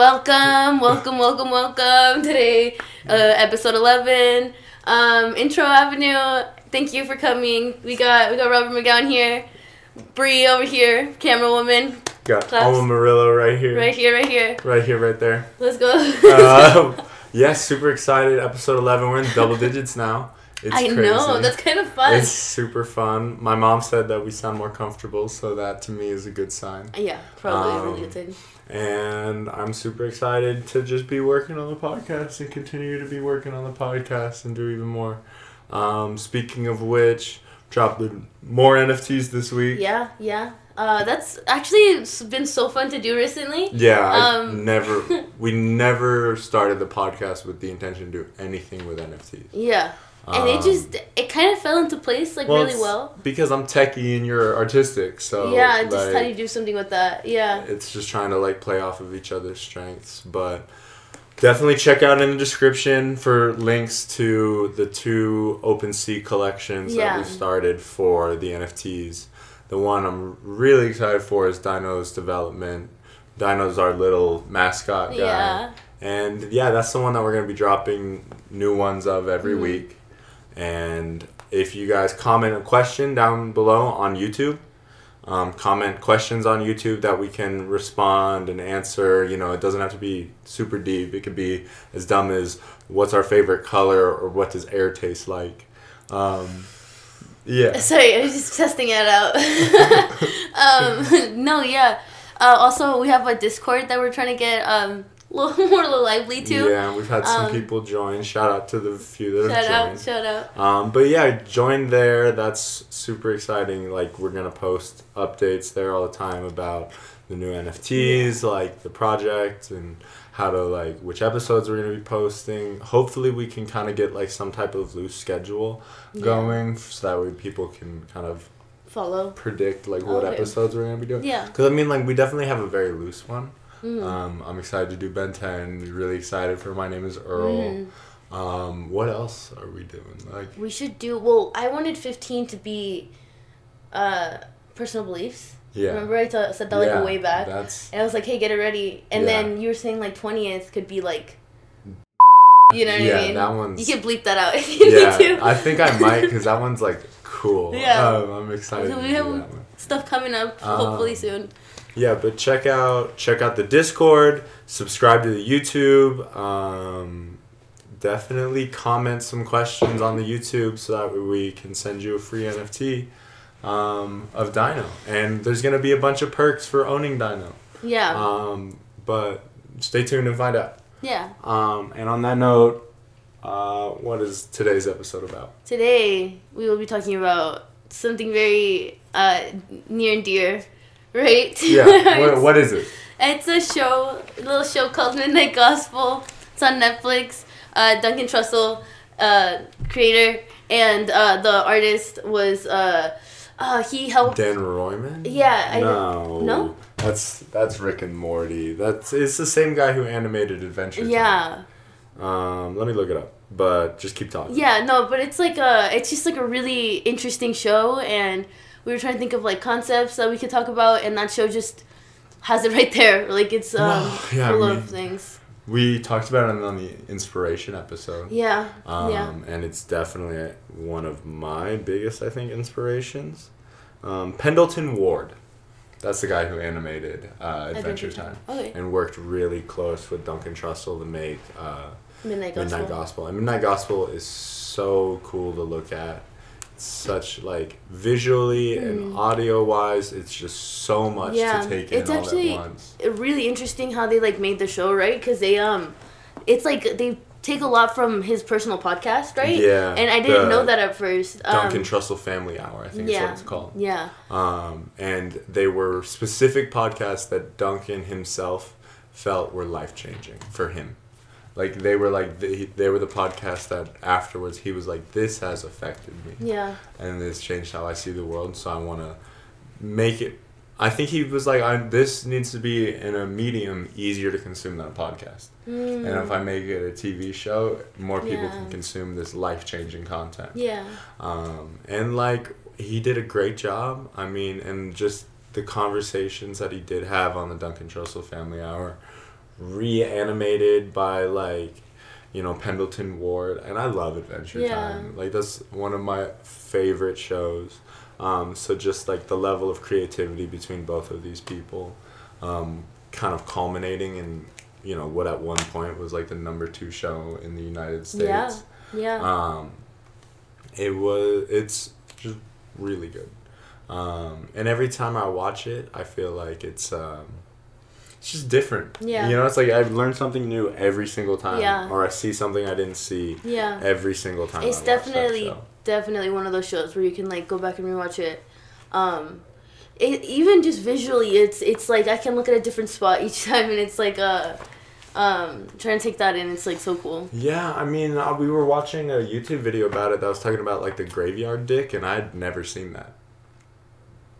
Welcome, welcome, welcome, welcome. Today, uh, episode eleven, um, Intro Avenue. Thank you for coming. We got we got Robert McGowan here, Bree over here, camera woman, Got Claps. Alma Murillo right here. right here, right here. Right here, right there. Let's go. Uh, yes, super excited. Episode 11. We're in double digits now. It's I crazy. know that's kind of fun. It's super fun. My mom said that we sound more comfortable, so that to me is a good sign. yeah, probably a Um, really good thing. And I'm super excited to just be working on the podcast and continue to be working on the podcast and do even more. Um, speaking of which, dropped the- more NFTs this week. Yeah, yeah. Uh, that's actually been so fun to do recently. Yeah, Um, never. We never started the podcast with the intention to do anything with NFTs. Yeah, and it Um, just it kind of fell into place like well, really well. because I'm techie and you're artistic. So yeah, just like, how do you do something with that? Yeah. It's just trying to like play off of each other's strengths, but definitely check out in the description for links to the two OpenSea collections Yeah. that we started for the NFTs. The one I'm really excited for is Dino's development. Dino's our little mascot guy. Yeah. And yeah, that's the one that we're going to be dropping new ones of every Mhm. week. And if you guys comment a question down below on YouTube, um, comment questions on YouTube that we can respond and answer. You know, it doesn't have to be super deep. It could be as dumb as what's our favorite color or what does air taste like. Um, yeah. Sorry, I was just testing it out. um, no, yeah. Uh, also, we have a Discord that we're trying to get um, little more lively too. Yeah, we've had some Um, people join. Shout out to the few that Shout have out, joined. shout out. Um, but yeah, join there. That's super exciting. Like we're gonna post updates there all the time about the new NFTs, like the project and how to like which episodes we're gonna be posting. Hopefully, we can kind of get like some type of loose schedule Yeah. going, so that way people can kind of Follow. predict like what Okay. episodes we're gonna be doing. Yeah. Because I mean, like we definitely have a very loose one. Mm. Um, I'm excited to do Ben 10. Really excited for My Name Is Earl. Mm. Um, what else are we doing? Like. We should do. Well, I wanted fifteen to be uh, personal beliefs. Yeah. Remember I t- said that like Yeah, way back, That's and I was like, "Hey, get it ready." And Yeah. then you were saying like twentieth could be like, you know what yeah, I mean? that one's You can bleep that out if you yeah. need to. I think I might because that one's like cool. Yeah. um, I'm excited. So we have stuff coming up hopefully Um, soon. Yeah, but check out check out the Discord. Subscribe to the YouTube. Um, definitely comment some questions on the YouTube so that we can send you a free NFT um, of Dino. And there's gonna be a bunch of perks for owning Dino. Yeah, Um, but stay tuned and find out. yeah. Um, and on that note, uh, what is today's episode about? Today we will be talking about something very uh, near and dear, right? Yeah, what, what is it? It's a show, a little show called Midnight Gospel. It's on Netflix. Uh, Duncan Trussell, uh, creator, and uh, the artist was uh, uh, he helped. Dan Royman? Yeah, I no. no? That's that's Rick and Morty. That's it's the same guy who animated Adventure Time. Yeah, Um, let me look it up. But just keep talking. yeah, no, but it's like a, it's just like a really interesting show, and we were trying to think of like concepts that we could talk about, and that show just has it right there. Like it's um, Well, yeah, I full of things. We talked about it on the inspiration episode. Yeah, Um, yeah, And it's definitely one of my biggest, I think, inspirations. Um, Pendleton Ward. That's the guy who animated uh, Adventure, Time. Okay, And worked really close with Duncan Trussell to make uh, Midnight Gospel. Midnight Gospel. And Midnight Gospel is so cool to look at. It's such like visually and Mm. audio wise, it's just so much Yeah, to take in it's all actually- at once. really interesting how they like made the show right because they um it's like they take a lot from his personal podcast right Yeah, and i didn't know that at first um, Duncan Trussell Family Hour, I think is what it's called. yeah Um, and they were specific podcasts that Duncan himself felt were life changing for him. Like they were like they, they were the podcast that afterwards he was like this has affected me yeah and this changed how I see the world so I want to make it I think he was like I, this needs to be in a medium easier to consume than a podcast. Mm, And if I make it a TV show, more people Yeah. can consume this life-changing content yeah um, and like he did a great job. I mean, and just the conversations that he did have on the Duncan Trussell Family Hour reanimated by like you know Pendleton Ward, and I love Adventure Yeah. Time. Like that's one of my favorite shows. Um, so just like the level of creativity between both of these people, um, kind of culminating in you know what at one point was like the number two show in the United States. Yeah. Yeah. Um, it was it's just really good. Um, and every time I watch it, I feel like it's um, it's just different. Yeah. You know, it's like I learn something new every single time, Yeah. or I see something I didn't see yeah. every single time. It's I definitely definitely one of those shows where you can like go back and rewatch it. Um, it even just visually, it's it's like I can look at a different spot each time, and it's like uh, um, trying to take that in. It's like so cool. Yeah, I mean, uh, we were watching a YouTube video about it that was talking about like the graveyard dick, and I'd never seen that.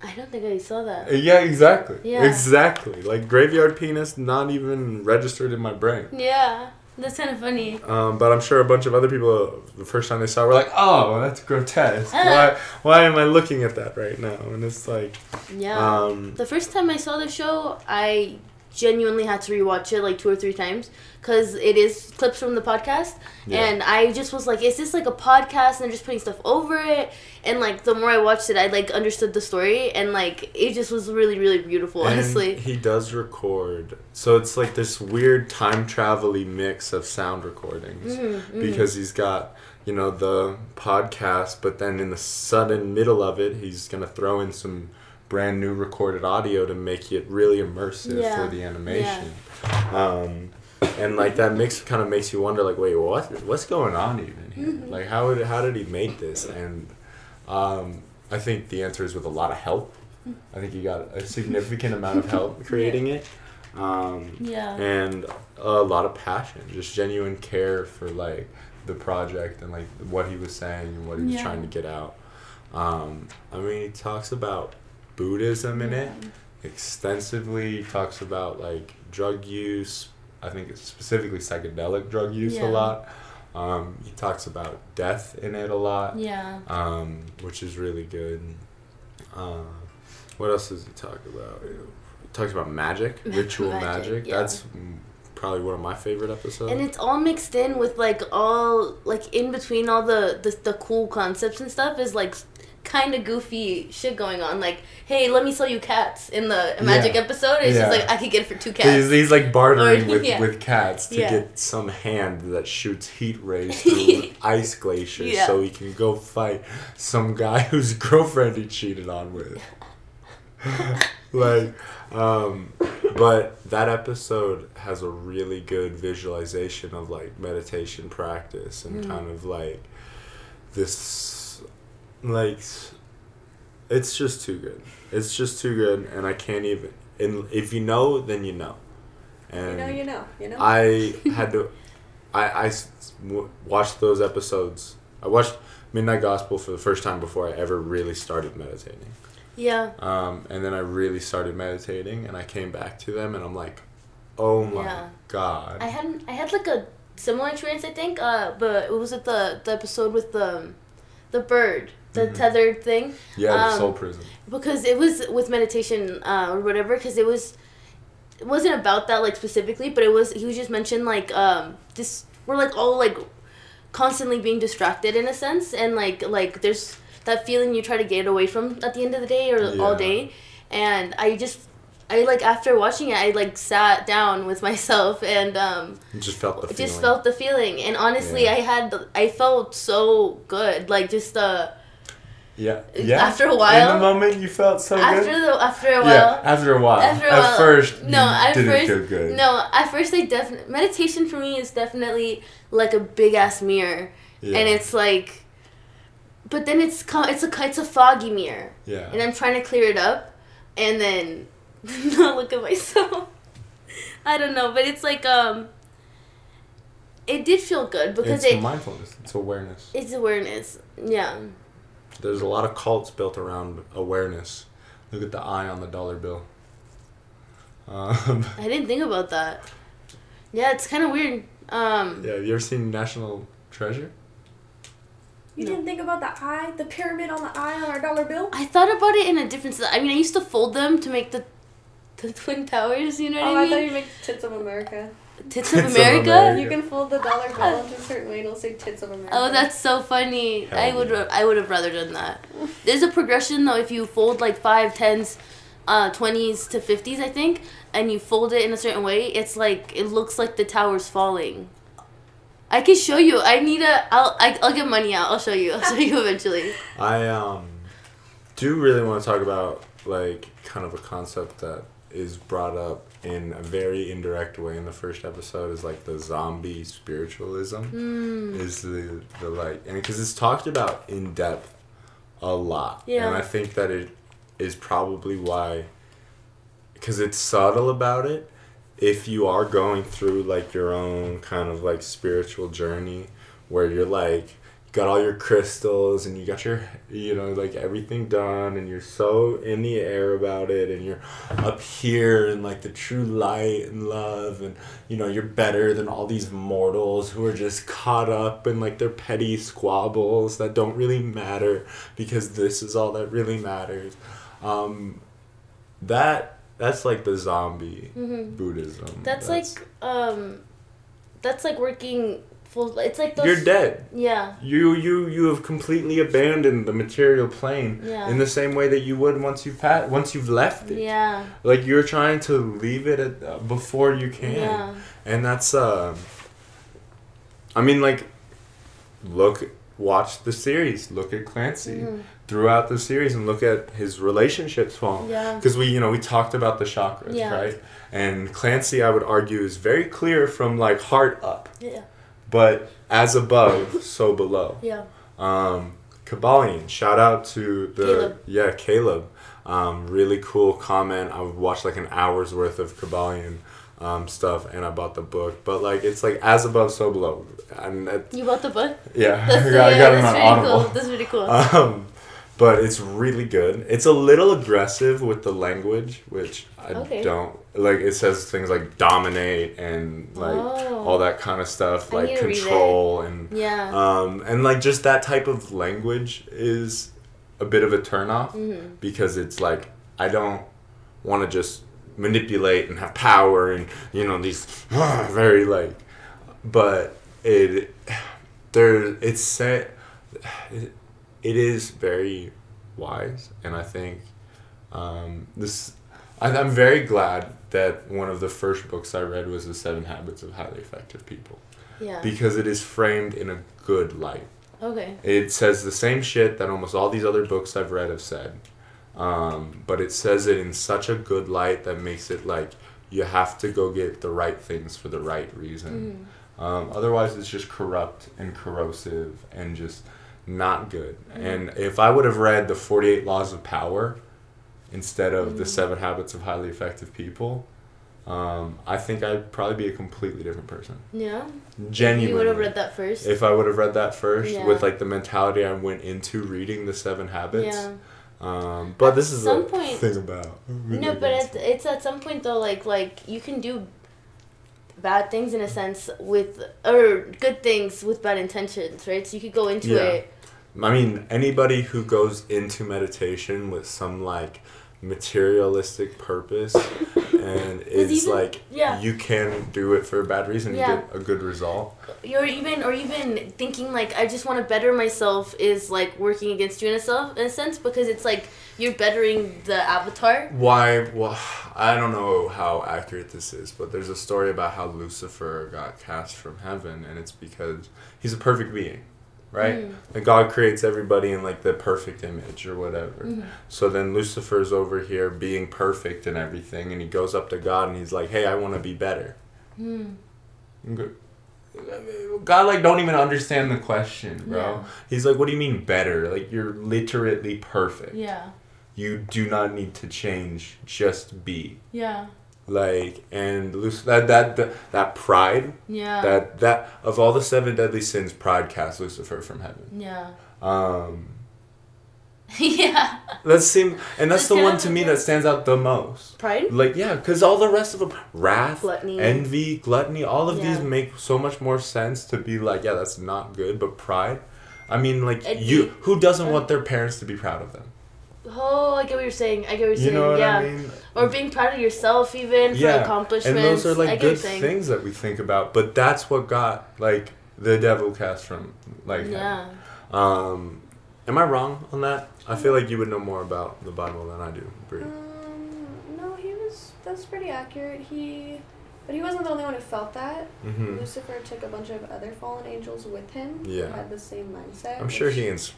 I don't think I saw that. Yeah, exactly. Yeah. Exactly. Like graveyard penis, not even registered in my brain. Yeah, that's kind of funny. Um, but I'm sure a bunch of other people, the first time they saw, it, were like, "Oh, that's grotesque. Why? Why am I looking at that right now?" And it's like, Yeah. um, The first time I saw the show, I genuinely had to rewatch it like two or three times because it is clips from the podcast, Yeah. and I just was like, "Is this like a podcast?" And they're just putting stuff over it, and like the more I watched it, I like understood the story, and like it just was really, really beautiful. and honestly, he does record, so it's like this weird time travel-y mix of sound recordings Mhm, mhm. because he's got you know the podcast, but then in the sudden middle of it, he's gonna throw in some brand new recorded audio to make it really immersive Yeah. for the animation. Um, and like that mix kind of makes you wonder, like, wait, what? What's going on even here? Mm-hmm. Like, how would, how did he make this? And um, I think the answer is with a lot of help. I think he got a significant amount of help creating it. Um, yeah, and a lot of passion, just genuine care for like the project and like what he was saying and what he was Yeah. trying to get out. Um, I mean, he talks about Buddhism in it extensively. Talks about like drug use. I think it's specifically psychedelic drug use Yeah. a lot. Um, he talks about death in it a lot, yeah, um, which is really good. Uh, what else does he talk about? He talks about magic, ritual Magic, magic. yeah. That's probably one of my favorite episodes. and it's all mixed in with like all like in between all the the, the cool concepts and stuff is like kind of goofy shit going on. Like, hey, let me sell you cats in the magic Yeah. episode. It's Yeah. just like I could get it for two he's, cats. he's like bartering Or- with, yeah. with cats to get some hand that shoots heat rays through ice glaciers so he can go fight some guy whose girlfriend he cheated on with. like, um, but that episode has a really good visualization of like meditation practice and Mm. kind of like this, like, it's just too good. It's just too good, and I can't even. And if you know, then you know. You And know, you know, you know. I had to. I, I s- w- watched those episodes. I watched Midnight Gospel for the first time before I ever really started meditating. yeah, Um, and then I really started meditating, and I came back to them, and I'm like, oh my Yeah. god. I had I had like a similar experience, I think. Uh, but it was at the the episode with the the bird, the Mhm. tethered thing. yeah, the um, soul prison. because it was with meditation uh, or whatever because it was it wasn't about that like specifically but it was he was just mentioned like um this we're like all like constantly being distracted in a sense and like like there's that feeling you try to get away from at the end of the day or all day and i just i like after watching it i like sat down with myself and um just felt the feeling. just felt the feeling and honestly Yeah. i had i felt so good like just uh yeah, yeah. after a while- in the moment, you felt so after good. the after a while yeah, after a while. After a at first, no, at first, feel good. no, at first I definitely meditation for me is definitely like a big ass mirror, Yeah. and it's like, but then it's co- it's a it's a foggy mirror, yeah. and I'm trying to clear it up, and then not look at myself. I don't know, but it's like um, it did feel good because it's it mindfulness. It's awareness. it's awareness. Yeah, There's a lot of cults built around awareness. Look at the eye on the dollar bill. Um, I didn't think about that. Yeah, it's kind of weird. Um, yeah, you ever seen National Treasure? you no. didn't think about the eye, the pyramid on the eye on our dollar bill? I thought about it in a different. I mean, I used to fold them to make the, the twin towers. You know what Oh, I I thought mean? you meant tits of America. Tits Tits of of America. America. You can fold the dollar bill into a certain way, and it'll say tits of America. Oh, that's so funny. Hell I would yeah. I would have rather done that. There's a progression though. If you fold like five, tens, uh, twenties to fifties, I think, and you fold it in a certain way, it's like it looks like the tower's falling. I can show you. I need a. I'll. I, I'll get money out. I'll show you. I'll show you eventually. I um do really want to talk about like kind of a concept that is brought up in a very indirect way in the first episode is like the zombie spiritualism Hmm. is the the like and because it's talked about in depth a lot Yeah. and I think that it is probably why because it's subtle about it if you are going through like your own kind of like spiritual journey where you're like got all your crystals and you got your you know like everything done and you're so in the air about it and you're up here in like the true light and love and you know you're better than all these mortals who are just caught up in like their petty squabbles that don't really matter because this is all that really matters um that that's like the zombie Mhm. buddhism That's, like um, that's like working full. It's like those. you're dead Yeah. You you you have completely abandoned the material plane Yeah. in the same way that you would once you've pat once you've left it. Yeah. Like you're trying to leave it at, uh, before you can, Yeah. and that's uh. I mean, like, look, watch the series. Look at Clancy Mhm. throughout the series, and look at his relationships fall. Yeah. Because we, you know, we talked about the chakras, Yeah. right? And Clancy, I would argue, is very clear from like heart up, Yeah. But as above, so below. Yeah. Um, Kybalion, shout out to the Caleb. yeah Caleb. Um, really cool comment. I watched like an hour's worth of Kybalion um, stuff, and I bought the book. But like it's like as above, so below, and it, You bought the book. yeah, That's, I got, I yeah, got it on really Audible. cool. That's really cool. Um, but it's really good. It's a little aggressive with the language, which I Okay. don't like. It says things like dominate and like Oh. all that kind of stuff, I like need to read it. control and yeah. um, and like just that type of language is a bit of a turnoff Mhm. because it's like I don't want to just manipulate and have power and you know these very like, but it there it's set it, it is very wise and I think um, this I, I'm very glad that one of the first books I read was the Seven Habits of Highly Effective People yeah. because it is framed in a good light. okay. It says the same shit that almost all these other books I've read have said, um, but it says it in such a good light that makes it like you have to go get the right things for the right reason. Um, otherwise, it's just corrupt and corrosive and just not good. And if I would have read the Forty Eight Laws of Power instead of the Mhm. Seven Habits of Highly Effective People. Um, I think I'd probably be a completely different person. Yeah. Genuinely. You would have read that first. If I would have read that first Yeah. with like the mentality I went into reading the Seven Habits. yeah. Um, but this is some the point- thing about. No, but it's, it's at some point though, like like you can do bad things in a sense with or good things with bad intentions, right? So you could go into Yeah. it. I mean, anybody who goes into meditation with some like materialistic purpose and is even- like yeah. you can do it for a bad reason Yeah. and get a good result. Or even or even thinking like I just want to better myself is like working against you in a self in a sense because it's like you're bettering the avatar. Why? Well, I don't know how accurate this is, but there's a story about how Lucifer got cast from heaven, and it's because he's a perfect being, right? Mm. And God creates everybody in like the perfect image or whatever. Mhm. So then Lucifer's over here being perfect and everything, and he goes up to God and he's like, "Hey, I want to be better." Mm. God like don't even understand the question, bro. Yeah. He's like, "What do you mean better? Like you're literally perfect. Yeah. You do not need to change. Just be." Yeah. Like and that that that, that pride Yeah. that that of all the seven deadly sins pride cast lucifer from heaven yeah. um yeah. that seem and that's the one to me that stands out the most Pride. like yeah because all the rest of them wrath Gluttony. envy gluttony all of these make so much more sense to be like yeah that's not good but pride i mean like Envy. you who doesn't Yeah. want their parents to be proud of them Oh, I get what you're saying. I get what you're You saying. know what yeah. I mean? Or being proud of yourself even for Yeah, accomplishments. And those are like get what good you're things that we think about, but that's what got like the devil cast from like. Yeah. Um, am I wrong on that? I feel like you would know more about the Bible than I do, Bree. Um, no, he was. That's pretty accurate. He, but he wasn't the only one who felt that. hmm Lucifer took a bunch of other fallen angels with him. Yeah. Who had the same mindset. I'm sure he ins-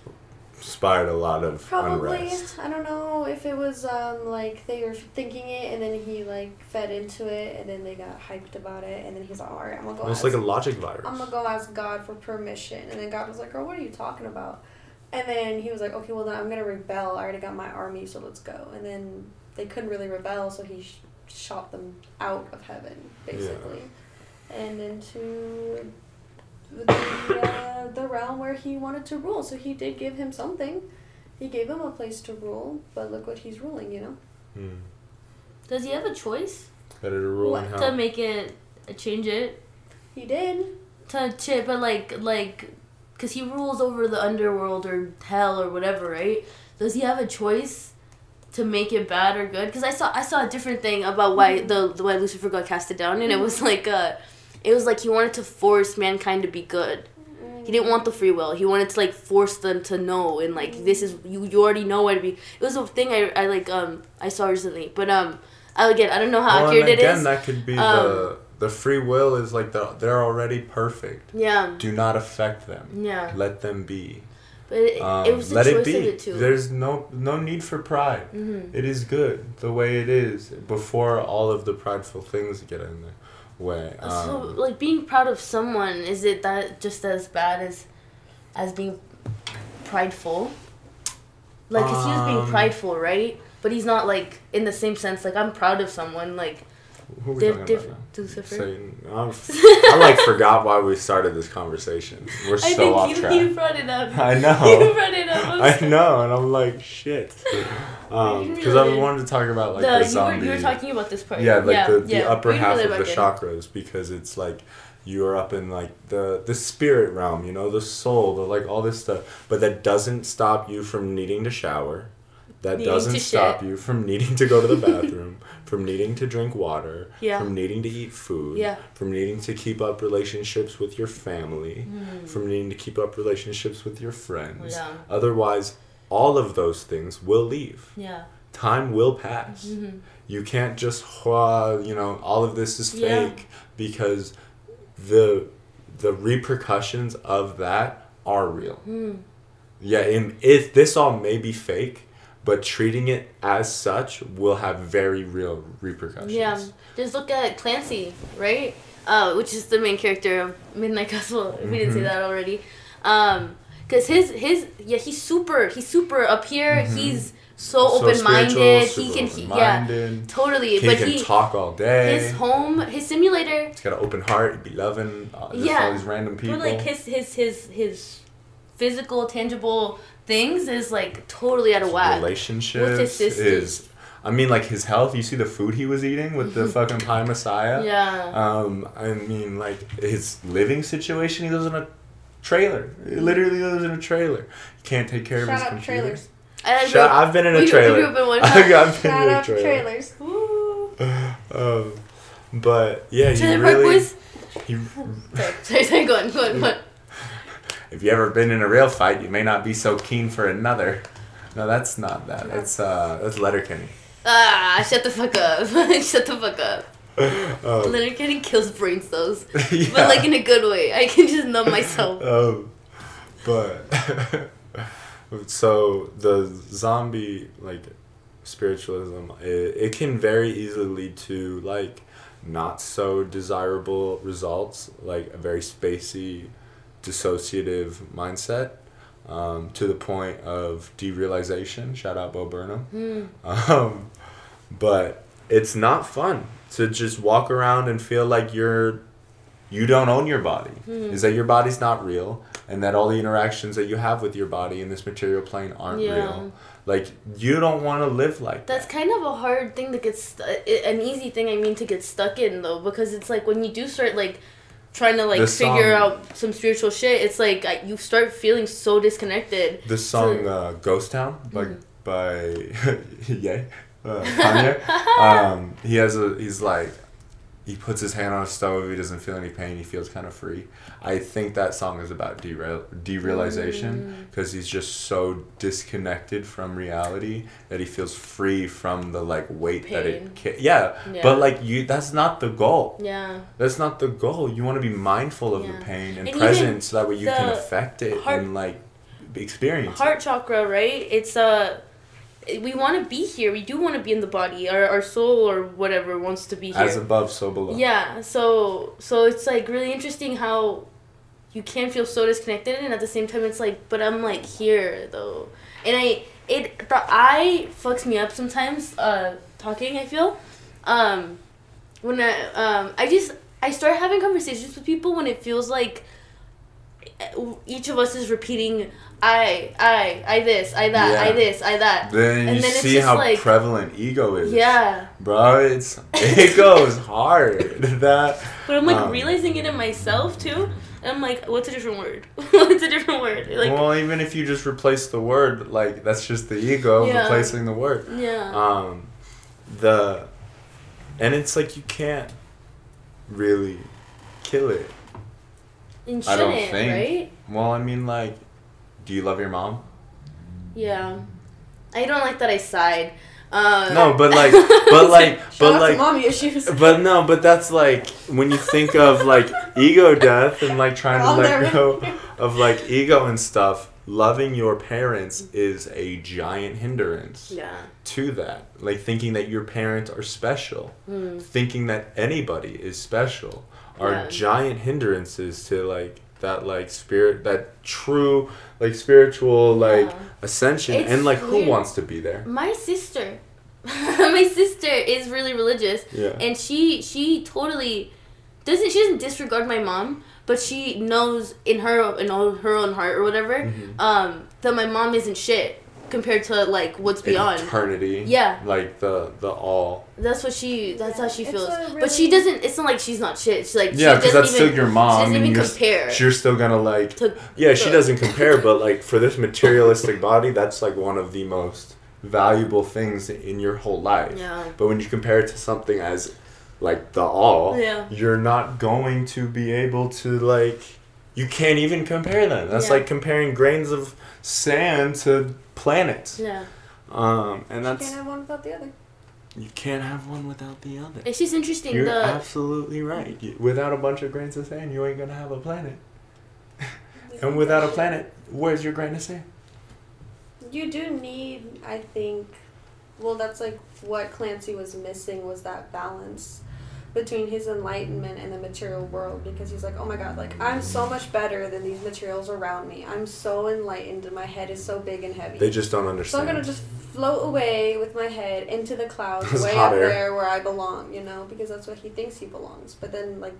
inspired a lot of Probably. unrest. I don't know if it was um like they were thinking it and then he like fed into it and then they got hyped about it and then he's like, all right, I'm gonna go. It's ask, like a logic virus. I'm gonna go ask God for permission and then God was like, girl, what are you talking about? And then he was like, okay, well then I'm gonna rebel. I already got my army, so let's go. And then they couldn't really rebel, so he sh- shot them out of heaven, basically, and into the uh, the realm where he wanted to rule. So he did give him something. He gave him a place to rule, but look what he's ruling. You know. Hmm. Does he have a choice Better to rule in What, to make it change it He did. to chip, but like like because he rules over the underworld or hell or whatever, right? Does he have a choice to make it bad or good? Because I saw I saw a different thing about why the, the why Lucifer got casted down, and it was like uh, it was like he wanted to force mankind to be good. He didn't want the free will. He wanted to like force them to know and like this is you. You already know what to be. It was a thing I, I like um I saw recently, but um I, again I don't know how Well, accurate and it again, is. that could be the Um, the free will is like the they're already perfect. Yeah, Do not affect them. yeah, Let them be. but it, Um, it was the let choice it be. of it too. There's no no need for pride. hmm It is good the way it is before all of the prideful things get in the way. so Um, like being proud of someone is it that just as bad as as being prideful? Like, cause he was being Um, prideful, right? But he's not like in the same sense. Like I'm proud of someone. Like who are we they're talking different. about Lucifer. now? Satan. I'm, I like forgot why we started this conversation. We're I so think off you, track. you brought it up. I know. You brought it up. I know, and I'm like shit. Um, because I wanted to talk about like the, the, you, were, you were talking about this part. yeah, like the, the yeah. upper We half really of the in. chakras because it's like you're up in like the the spirit realm, you know, the soul, the like all this stuff. But that doesn't stop you from needing to shower. That Needing doesn't to stop shit. you from needing to go to the bathroom, from needing to drink water, Yeah. from needing to eat food, Yeah. from needing to keep up relationships with your family, from needing to keep up relationships with your friends. Yeah. Otherwise, all of those things will leave. Yeah. Time will pass. Mhm. You can't just, you know, all of this is fake because the the repercussions of that are real. Mm. Yeah, and if this all may be fake, but treating it as such will have very real repercussions. Yeah. Just look at Clancy, right? Uh, which is the main character of Midnight Gospel. If we didn't say Mhm. that already. Um, cause his his yeah he's super he's super up here. Mhm. He's so, So open minded. He can he, yeah totally. He but can he talk all day. his home his simulator He's got an open heart. He'd be loving uh, Yeah. all these random people. But like his his his his physical tangible things is like totally out of whack. relationships With his is I mean like his health, you see the food he was eating with the fucking pie messiah. Yeah. Um I mean like his living situation, he lives in a trailer. He literally lives in a trailer. He can't take care of his out computer. trailers. I grew Shout, up- I've been in a we we trailer. grew up in one I've time. been Shout in a out trailer. trailers. Woo. Um, but yeah, he Trailer Park really. Boys. He, Sorry, sorry, sorry, go on, go on, go on. If you ever been in a real fight, you may not be so keen for another. No, that's not that. That's uh, that's Letterkenny. Ah, shut the fuck up. shut the fuck up. Um, Letterkenny kills brain cells. yeah. But like in a good way. I can just numb myself. um, but so the zombie like spiritualism it, it can very easily lead to like not so desirable results like a very spacey dissociative mindset um, to the point of derealization shout out bo burnham Hmm. um, but it's not fun to just walk around and feel like you're you don't own your body Hmm. is that your body's not real and that all the interactions that you have with your body in this material plane aren't Yeah. real like you don't want to live like That's that kind of a hard thing to get stu- an easy thing I mean to get stuck in though because it's like when you do start like trying to like figure song- out some spiritual shit it's like I, you start feeling so disconnected. the song uh, ghost town by, Mhm. by Ye, uh, Kanye. um, he has a he's like he puts his hand on a stove. He doesn't feel any pain. He feels kind of free. I think that song is about derail derealization because he's just so disconnected from reality that he feels free from the like weight that it. Ca- yeah, Yeah. but like you, that's not the goal. Yeah. That's not the goal. You want to be mindful of Yeah. the pain and, And present so that way you can affect it heart- and like experience it. Heart chakra, right? It's Uh, we want to be here. We do want to be in the body. Our, our soul or whatever wants to be here. As above, so below. Yeah, so so it's like really interesting how you can feel so disconnected and at the same time it's like but I'm like here though. And I it the eye fucks me up sometimes uh talking I feel. Um when I um I just I start having conversations with people when it feels like each of us is repeating I I I this I that I this I that. Then you And then it's see just how like- prevalent ego is. Yeah. Bro, it's it goes hard. That But I'm like Um, realizing it in myself too. And I'm like, what's a different word? what's a different word? Like, well, even if you just replace the word, like that's just the ego Yeah. replacing the word. yeah. Um, the, and it's like you can't really kill it. and I don't shouldn't, think. right? Well, I mean, like, do you love your mom? Yeah. I don't like that I sighed. Um, No, but like, but like, but like, mommy issues. But no, but that's like when you think of like ego death and like trying to I'll let never- go of like ego and stuff. Loving your parents is a giant hindrance Yeah. to that. Like thinking that your parents are special, Mm. thinking that anybody is special are Yeah. giant hindrances to like that like spirit that true like spiritual like Yeah. ascension It's and like who wants to be there? My sister, my sister is really religious, yeah. and she she totally doesn't she doesn't disregard my mom, but she knows in her in her own heart or whatever, Mhm. um, that my mom isn't shit compared to like what's beyond. eternity Yeah. like the the all That's what she. That's Yeah, how she feels. a But she doesn't. It's not like she's not shit. She's like Yeah, because that's even, still your She mom, doesn't and even you're, compare. you're still gonna like. to Yeah, she doesn't compare, but like for this materialistic body, that's like one of the most valuable things in your whole life. Yeah. But when you compare it to something as like the all, Yeah. you're not going to be able to like. You can't even compare them. That's Yeah. like comparing grains of sand to planets. Yeah. Um, and You that's can't have one without the other. you can't have one without the other. It's just interesting. You're the absolutely right. You- Without a bunch of grains of sand, you ain't gonna have a planet. And without a planet, where's your grain of sand? You do need, I think, well, that's like what Clancy was missing was that balance between his enlightenment and the material world because he's like, oh my god, like I'm so much better than these materials around me. I'm so enlightened and my head is so big and heavy. They just don't understand. so. I'm gonna just float away with my head into the clouds, way up air. there where I belong, you know, because that's what he thinks he belongs. But then, like,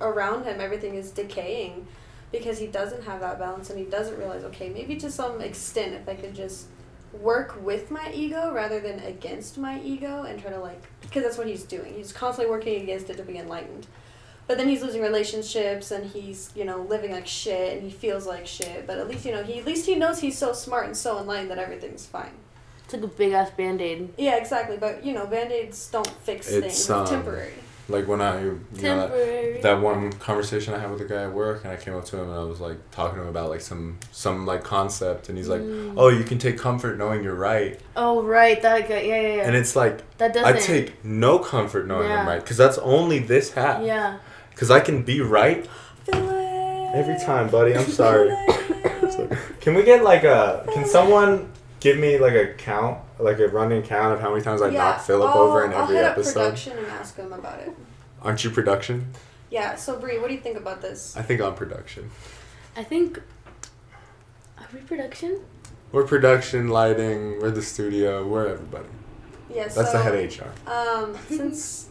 around him, everything is decaying because he doesn't have that balance and he doesn't realize, okay, maybe to some extent, if I could just work with my ego rather than against my ego and try to, like, because that's what he's doing. He's constantly working against it to be enlightened. But then he's losing relationships and he's, you know, living like shit and he feels like shit. But at least, you know, he at least he knows he's so smart and so enlightened that everything's fine. It's like a big ass band aid. Yeah, exactly. But you know, band aids don't fix It's, things. um, It's temporary. Like when I, you know, that, that one conversation I had with a guy at work, and I came up to him and I was like talking to him about like some some like concept, and he's like, Mm. "Oh, you can take comfort knowing you're right," Oh right, that guy. Yeah, yeah, yeah. and it's like that doesn't. I take no comfort knowing I'm right because that's only this half. Yeah. Because I can be right every time, buddy. I'm sorry. So, can we get like a? Can someone give me like a count, like a running count of how many times I knock Philip I'll- over in I'll every hit up episode? production and ask him about it. Aren't you production? Yeah. So Bree, what do you think about this? I think I'm production. I think. Are we production? We're production, lighting. We're the studio. We're everybody. Yeah. That's so, the head HR. Um, since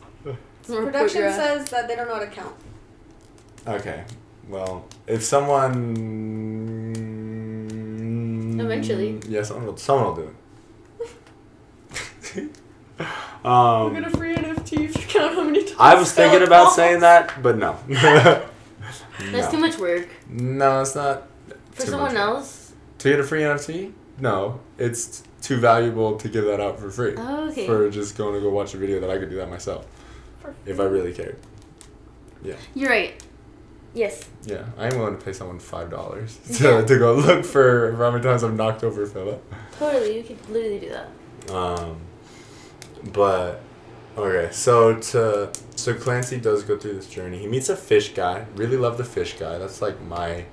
production says that they don't know how to count. Okay. Well, if someone. Eventually. Yeah, someone will, someone will do it. We're um, gonna free NFT if you count how many times. I was thinking about falls. saying that, but no. That's too much work No, it's not. for someone else. To get a free NFT? No, it's too valuable to give that out for free. Oh, okay. For just going to go watch a video that I could do that myself For if I really cared. Yeah. You're right. Yes. Yeah, I am willing to pay someone five dollars Yeah. to, to go look for how many times I've knocked over Philip. Totally. You could literally do that. Um, but okay, so to so Clancy does go through this journey. He meets a fish guy. Really love the fish guy. That's like my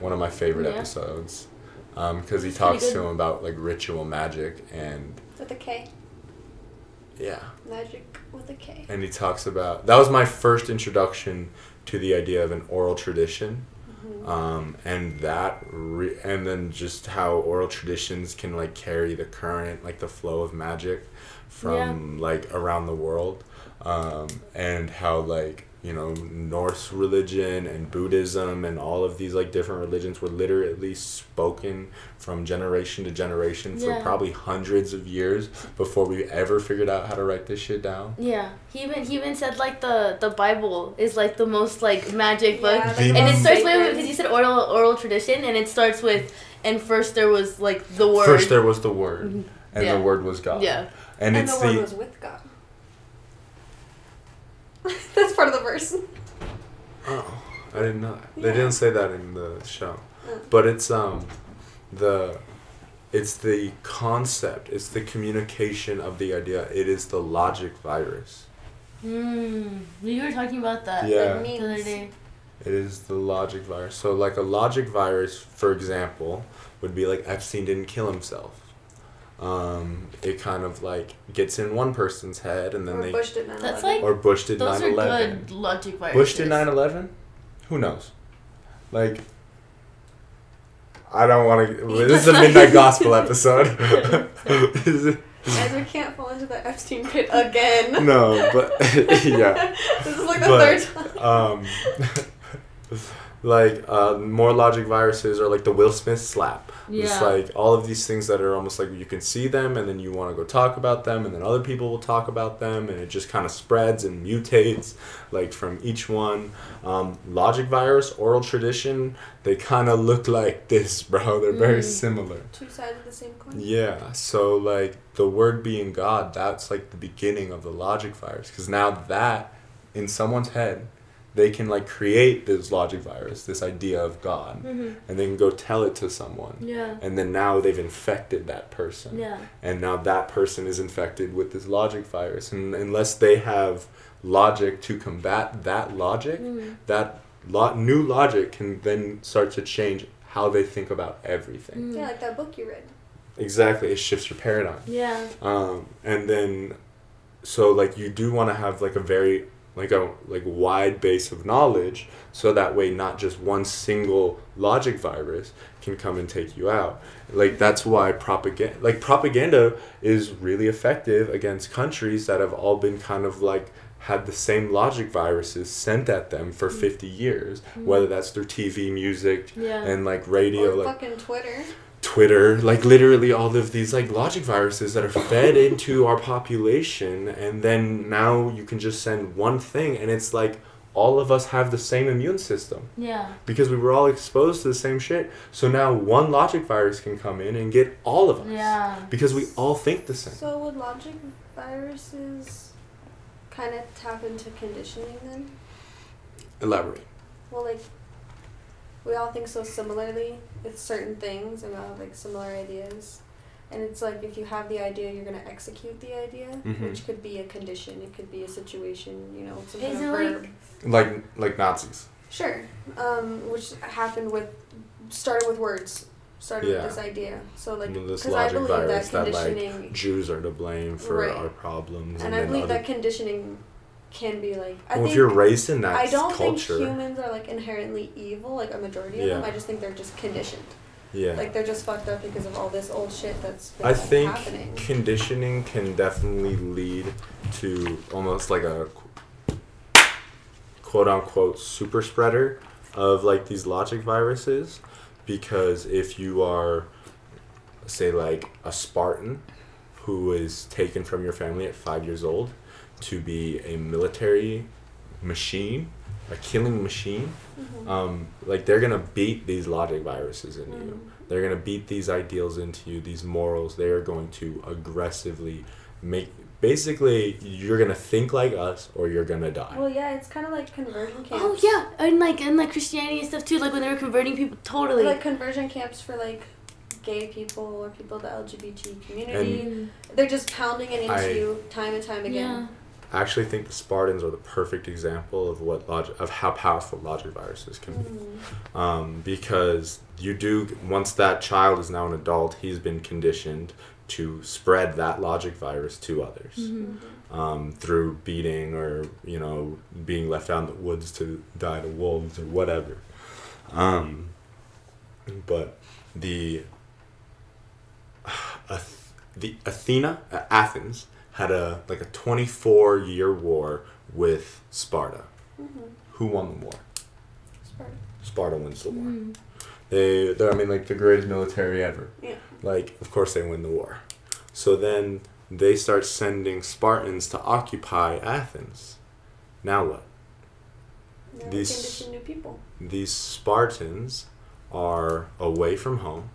one of my favorite Yeah. episodes. Um, because he talks to him about like ritual magic and With a K. yeah, Magic with a K. and he talks about that was my first introduction to the idea of an oral tradition. Mhm. um, and that re- and then just how oral traditions can like carry the current like the flow of magic from like around the world um, and how like you know norse religion and buddhism and all of these like different religions were literally spoken from generation to generation for Yeah. probably hundreds of years before we ever figured out how to write this shit down Yeah. He even he even said like the the Bible is like the most like magic book. Yeah, like, and it starts with because you said oral oral tradition and it starts with and first there was like the word. first there was the word Mhm. and Yeah. the word was god Yeah. and, And, it's the word the was with God. That's part of the verse. Oh, I didn't know. That. They Yeah. didn't say that in the show, Mm. but it's um, the, it's the concept. It's the communication of the idea. It is the logic virus. Hmm. You were talking about that. Yeah. The other day. It is the logic virus. So like a logic virus, for example, would be like Epstein didn't kill himself. Um, it kind of like gets in one person's head, and then or they Bush did 9/11. That's like- or Bush did Those 9/11. are good logic viruses. Bush did 9 11? Who knows? Like, I don't want to. This is a midnight gospel episode. Is it- Guys, we can't fall into the Epstein pit again. no, but yeah. This is like the But, third time. Um, like, uh, more logic viruses are like the Will Smith slap. Yeah. It's like all of these things that are almost like you can see them and then you want to go talk about them and then other people will talk about them and it just kind of spreads and mutates like from each one. Um, logic virus, oral tradition, they kind of look like this, bro. They're very Mm. similar. Two sides of the same coin. Yeah, so like the word being God, that's like the beginning of the logic virus. Because now that in someone's head, they can like create this logic virus, this idea of God, Mhm. and they can go tell it to someone. Yeah. And then now they've infected that person. Yeah. And now that person is infected with this logic virus. And unless they have logic to combat that logic, Mm. that lo- new logic can then start to change how they think about everything. Mm. Yeah, like that book you read. Exactly, it shifts your paradigm. Yeah. Um, and then, so like you do want to have like a very like a like wide base of knowledge, so that way not just one single logic virus can come and take you out. Like that's why propaganda like propaganda is really effective against countries that have all been kind of like had the same logic viruses sent at them for mm. 50 years mm. whether that's through TV music Yeah. and like radio or like fucking Twitter. Twitter, like literally all of these like logic viruses that are fed into our population, and then now you can just send one thing, and it's like all of us have the same immune system Yeah. because we were all exposed to the same shit. So now one logic virus can come in and get all of us Yeah. because we all think the same. So would logic viruses kind of tap into conditioning then? Elaborate. Well, like we all think so similarly with certain things, and we all have like similar ideas. And it's like if you have the idea, you're gonna execute the idea, Mhm. which could be a condition, it could be a situation, you know, some Is kind it of like- verb. Like like Nazis. Sure, um, which happened with started with words, started Yeah. with this idea. So like, This because I logic believe that virus that, like, conditioning, Jews are to blame for Right. our problems, and I then believe other- that conditioning can be like. I well, think if you're raised in that I don't culture, think humans are like inherently evil, like a majority of them. I just think they're just conditioned. yeah. Like they're just fucked up because of all this old shit that's been I like, think happening. conditioning can definitely lead to almost like a quote unquote super spreader of like these logic viruses because if you are say like a Spartan who is taken from your family at 5 years old to be a military machine a killing machine. Mhm. Um, like they're gonna beat these logic viruses in you. Mhm. They're gonna beat these ideals into you, these morals. They are going to aggressively make. Basically, you're gonna think like us, or you're gonna die. Well, yeah, it's kind of like conversion camps. Oh yeah, and like and like Christianity and stuff too. Like when they were converting people, totally. Like conversion camps for like gay people or people of the LGBT community. Mm. They're just pounding it into I- you time and time again. yeah. I actually think the Spartans are the perfect example of what logic of how powerful logic viruses can be. Mhm. um, because you do once that child is now an adult he's been conditioned to spread that logic virus to others Mhm. um, through beating or you know being left out in the woods to die to wolves or whatever um, but the Ath- the Athena uh, Athens had a like a 24 year war with Sparta Mhm. who won the war Sparta. Sparta wins the war Mhm. they, they're, I mean, like the greatest military ever. Yeah. Like, of course, they win the war. So then they start sending Spartans to occupy Athens. Now what? They're These- new people. These Spartans are away from home,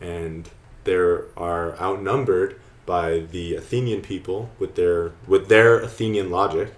and they are outnumbered by the Athenian people with their with their Athenian logic,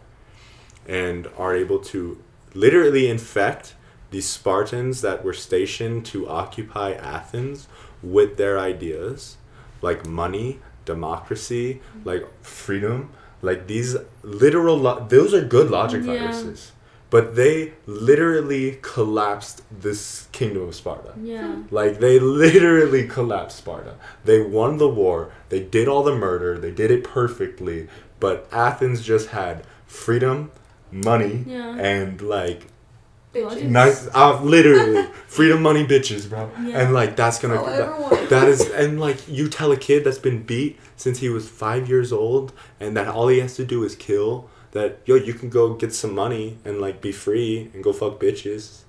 and are able to literally infect the Spartans that were stationed to occupy Athens with their ideas, like money, democracy, like freedom, like these literal. Lo- those are good logic Yeah. viruses, but they literally collapsed this kingdom of Sparta. Yeah. Like they literally collapsed Sparta. They won the war. They did all the murder. They did it perfectly. But Athens just had freedom, money, Yeah. and like Bitches. nice. Uh, literally freedom, money, bitches, bro. Yeah. And like that's gonna. All I that- that is and like you tell a kid that's been beat since he was five years old and that all he has to do is kill that yo you can go get some money and like be free and go fuck bitches.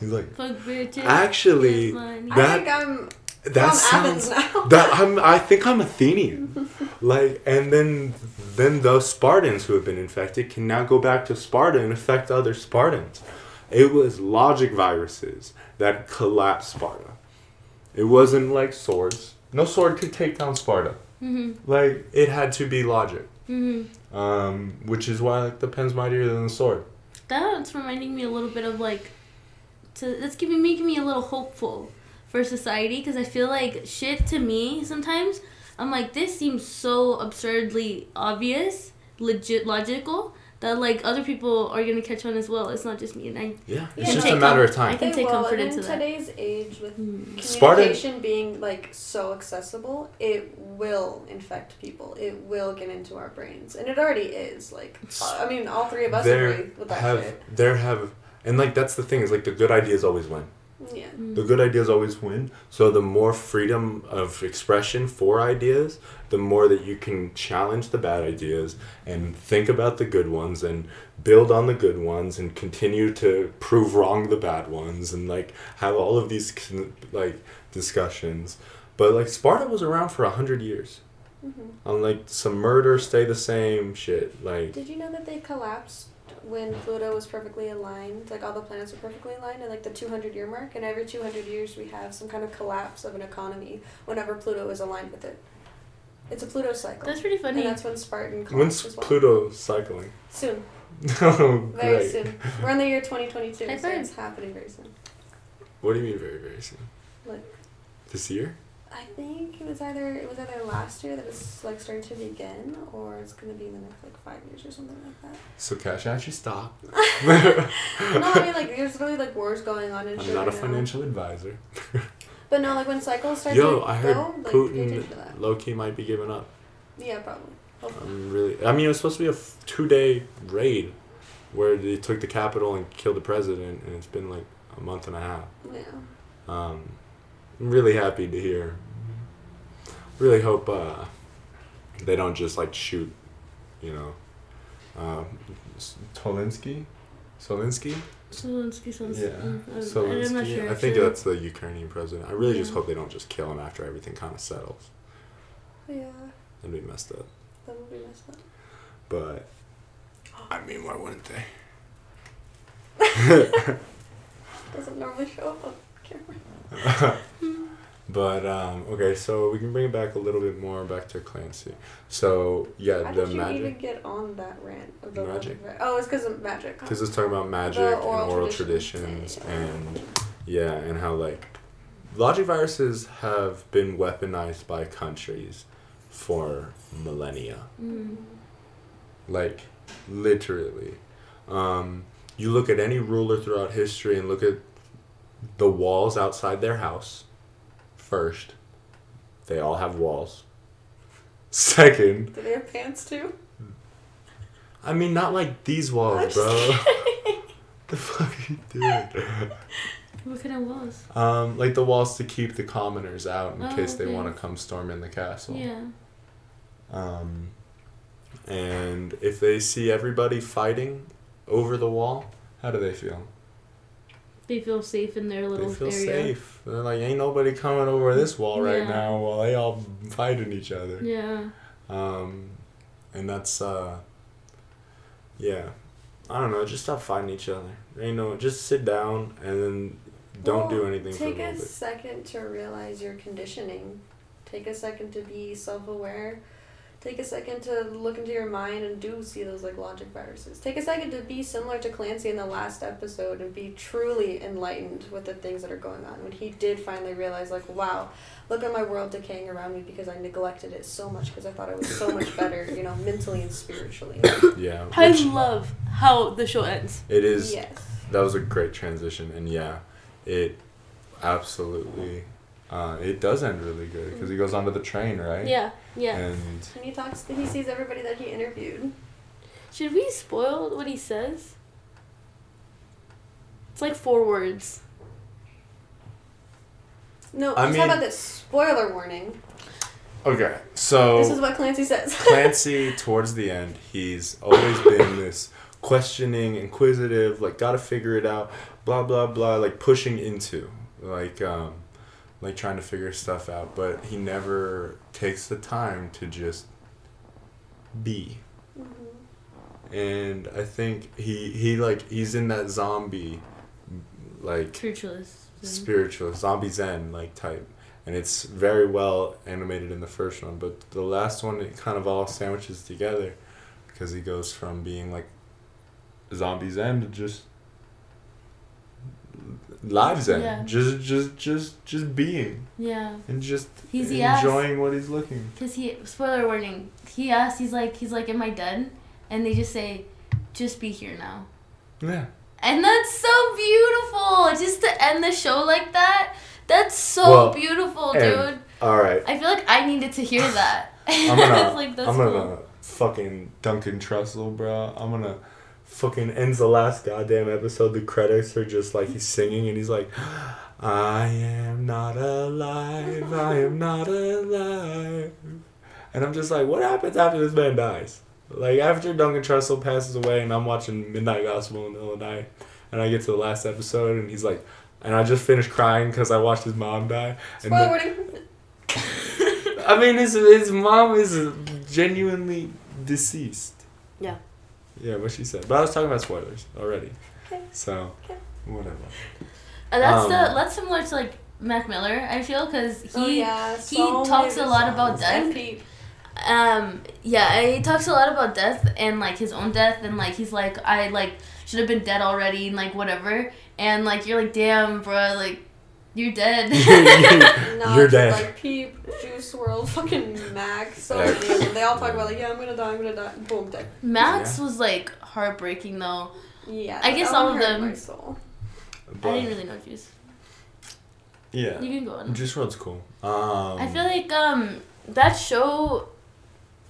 He's like Fuck bitches. Actually, that- I think I'm that from Athens sounds now. that I'm I think I'm Athenian. like and then then those Spartans who have been infected can now go back to Sparta and infect other Spartans. It was logic viruses that collapsed Sparta. It wasn't like swords. No sword could take down Sparta. Mhm. Like it had to be logic. Mhm. Um, which is why like the pen's mightier than the sword. That's reminding me a little bit of like, to that's giving making me a little hopeful for society because I feel like shit to me sometimes. I'm like this seems so absurdly obvious, legit logical that like other people are gonna catch on as well. It's not just me, and I Yeah, Yeah, it's just take a matter of com- I time. can They take will, comfort and into in that. today's age with Hmm. Sparta- communication being like so accessible, it will infect people. It will get into our brains, and it already is. Like, I mean, all three of us there agree with that have shit. there have and like that's the thing is like the good ideas always win. Yeah. Mm. The good ideas always win. So the more freedom of expression for ideas, the more that you can challenge the bad ideas and think about the good ones and build on the good ones and continue to prove wrong the bad ones and like have all of these like discussions. But like Sparta was around for a hundred years. hmm On like some murder stay the same shit. Like Did you know that they collapsed when Pluto was perfectly aligned? Like all the planets were perfectly aligned at like the 200 year mark, and every 200 years we have some kind of collapse of an economy whenever Pluto is aligned with it. It's a Pluto cycle. That's pretty funny. and that's when Spartan collapsed when's as well. Pluto cycling? Soon. oh, Very great. soon. We're in the year 2022, High so it's happening very soon. What do you mean very very soon? Like- this year? I think it was either it was either last year that it's like starting to begin, or it's gonna be in the next like five years or something like that. So cash actually stop. no, I mean like there's really like wars going on and I'm shit not a now. financial advisor. But no, like when cycles start Yo, to I heard go, like pay attention Putin that. low key might be giving up. Yeah, probably. Hopefully. I'm really. I mean, it was supposed to be a f- two day raid where they took the capital and killed the president, and it's been like a month and a half. Yeah. Um, I'm really happy to hear. Really hope uh, they don't just like shoot, you know, uh, Tolinsky, Solinsky. Zelensky sounds. Yeah, not sure. I think actually. that's the Ukrainian president. I really just hope they don't just kill him after everything kind of settles. Yeah. That'd be messed up. That would be messed up. But I mean, why wouldn't they? Doesn't normally show up on camera. Hmm. But um, okay, so we can bring it back a little bit more back to Clancy. So yeah, How the did you even get on that rant of the Magic. Oh, it's because of magic. because it's talking about magic The and oral oral traditions. traditions and yeah, and how like logic viruses have been weaponized by countries for millennia. Mm. like literally um, you look at any ruler throughout history and look at the walls outside their house first they all have walls second Do they have pants too? i mean not like these I'm walls just bro the fuck are you doing What kind of walls? um, like the walls to keep the commoners out in Oh, case they okay. want to come storm in the castle Yeah. Um, and if they see everybody fighting over the wall, how do they feel? They feel safe in their little They feel area. safe. They're like, ain't nobody coming over this wall right now while they all fighting each other. Yeah. Um, and that's uh, yeah. I don't know. Just stop fighting each other. Ain't no. Just sit down and then don't do Well, anything for a Take a second to realize your conditioning. Take a second to be self aware. Take a second to look into your mind and do see those like logic viruses. Take a second to be similar to Clancy in the last episode and be truly enlightened with the things that are going on. When he did finally realize, like, wow, look at my world decaying around me because I neglected it so much because I thought it was so much better, you know, mentally and spiritually. Yeah. I love how the show ends. it is. Yes. that was a great transition and yeah it absolutely uh, it does end really good because he goes onto the train right Yeah. Yeah. and And he talks, he sees everybody that he interviewed. Should we spoil what he says? It's like four words. No, I just mean- how about this? Spoiler warning. okay so This is what Clancy says. clancy towards the end he's always been this questioning inquisitive like gotta figure it out blah blah blah like pushing into like um like trying to figure stuff out but he never takes the time to just be Mhm. and I think he he like he's in that zombie like Spiritualist. spiritual zombie zen like type and it's very well animated in the first one but the last one it kind of all sandwiches together because he goes from being like zombie zen to just live zen Yeah. just just just just being Yeah. and just He's ass. enjoying what he's looking Cause he spoiler warning. He asks. He's like. He's like, "Am I dead?" And they just say, "Just be here now." yeah And that's so beautiful. Just to end the show like that. That's so Well, beautiful, and- dude. all right I feel like I needed to hear that. I'm gonna, like, I'm gonna fucking Duncan Trussell, bro. I'm gonna fucking ends the last goddamn episode. The credits are just like he's singing and he's like, I am not alive. I am not alive. And I'm just like, what happens after this man dies? Like after Duncan Trussell passes away and I'm watching Midnight Gospel in of and I get to the last episode and he's like, and I just finished crying because I watched his mom die. And the- I mean, his his mom is genuinely deceased. Yeah. Yeah, what she said. But I was talking about spoilers already. Okay. So, Okay. whatever. Uh, that's Um, the that's similar to like Mac Miller. I feel because he oh yeah. he so talks a lot songs. about death. And Um, yeah, he talks a lot about death and like his own death and like he's like I like should have been dead already and like whatever and like you're like damn bro like you're dead. Nah, You're just, dead. Like Peep, Juice WRLD, fucking Max. So Yeah. many of them. They all talk about like, yeah, I'm gonna die, I'm gonna die. Boom, dead. Max was like heartbreaking though. Yeah. I guess all of them- My soul. But, I didn't really know Juice. yeah. You can go on. Juice WRLD's cool. Um, I feel like um that show.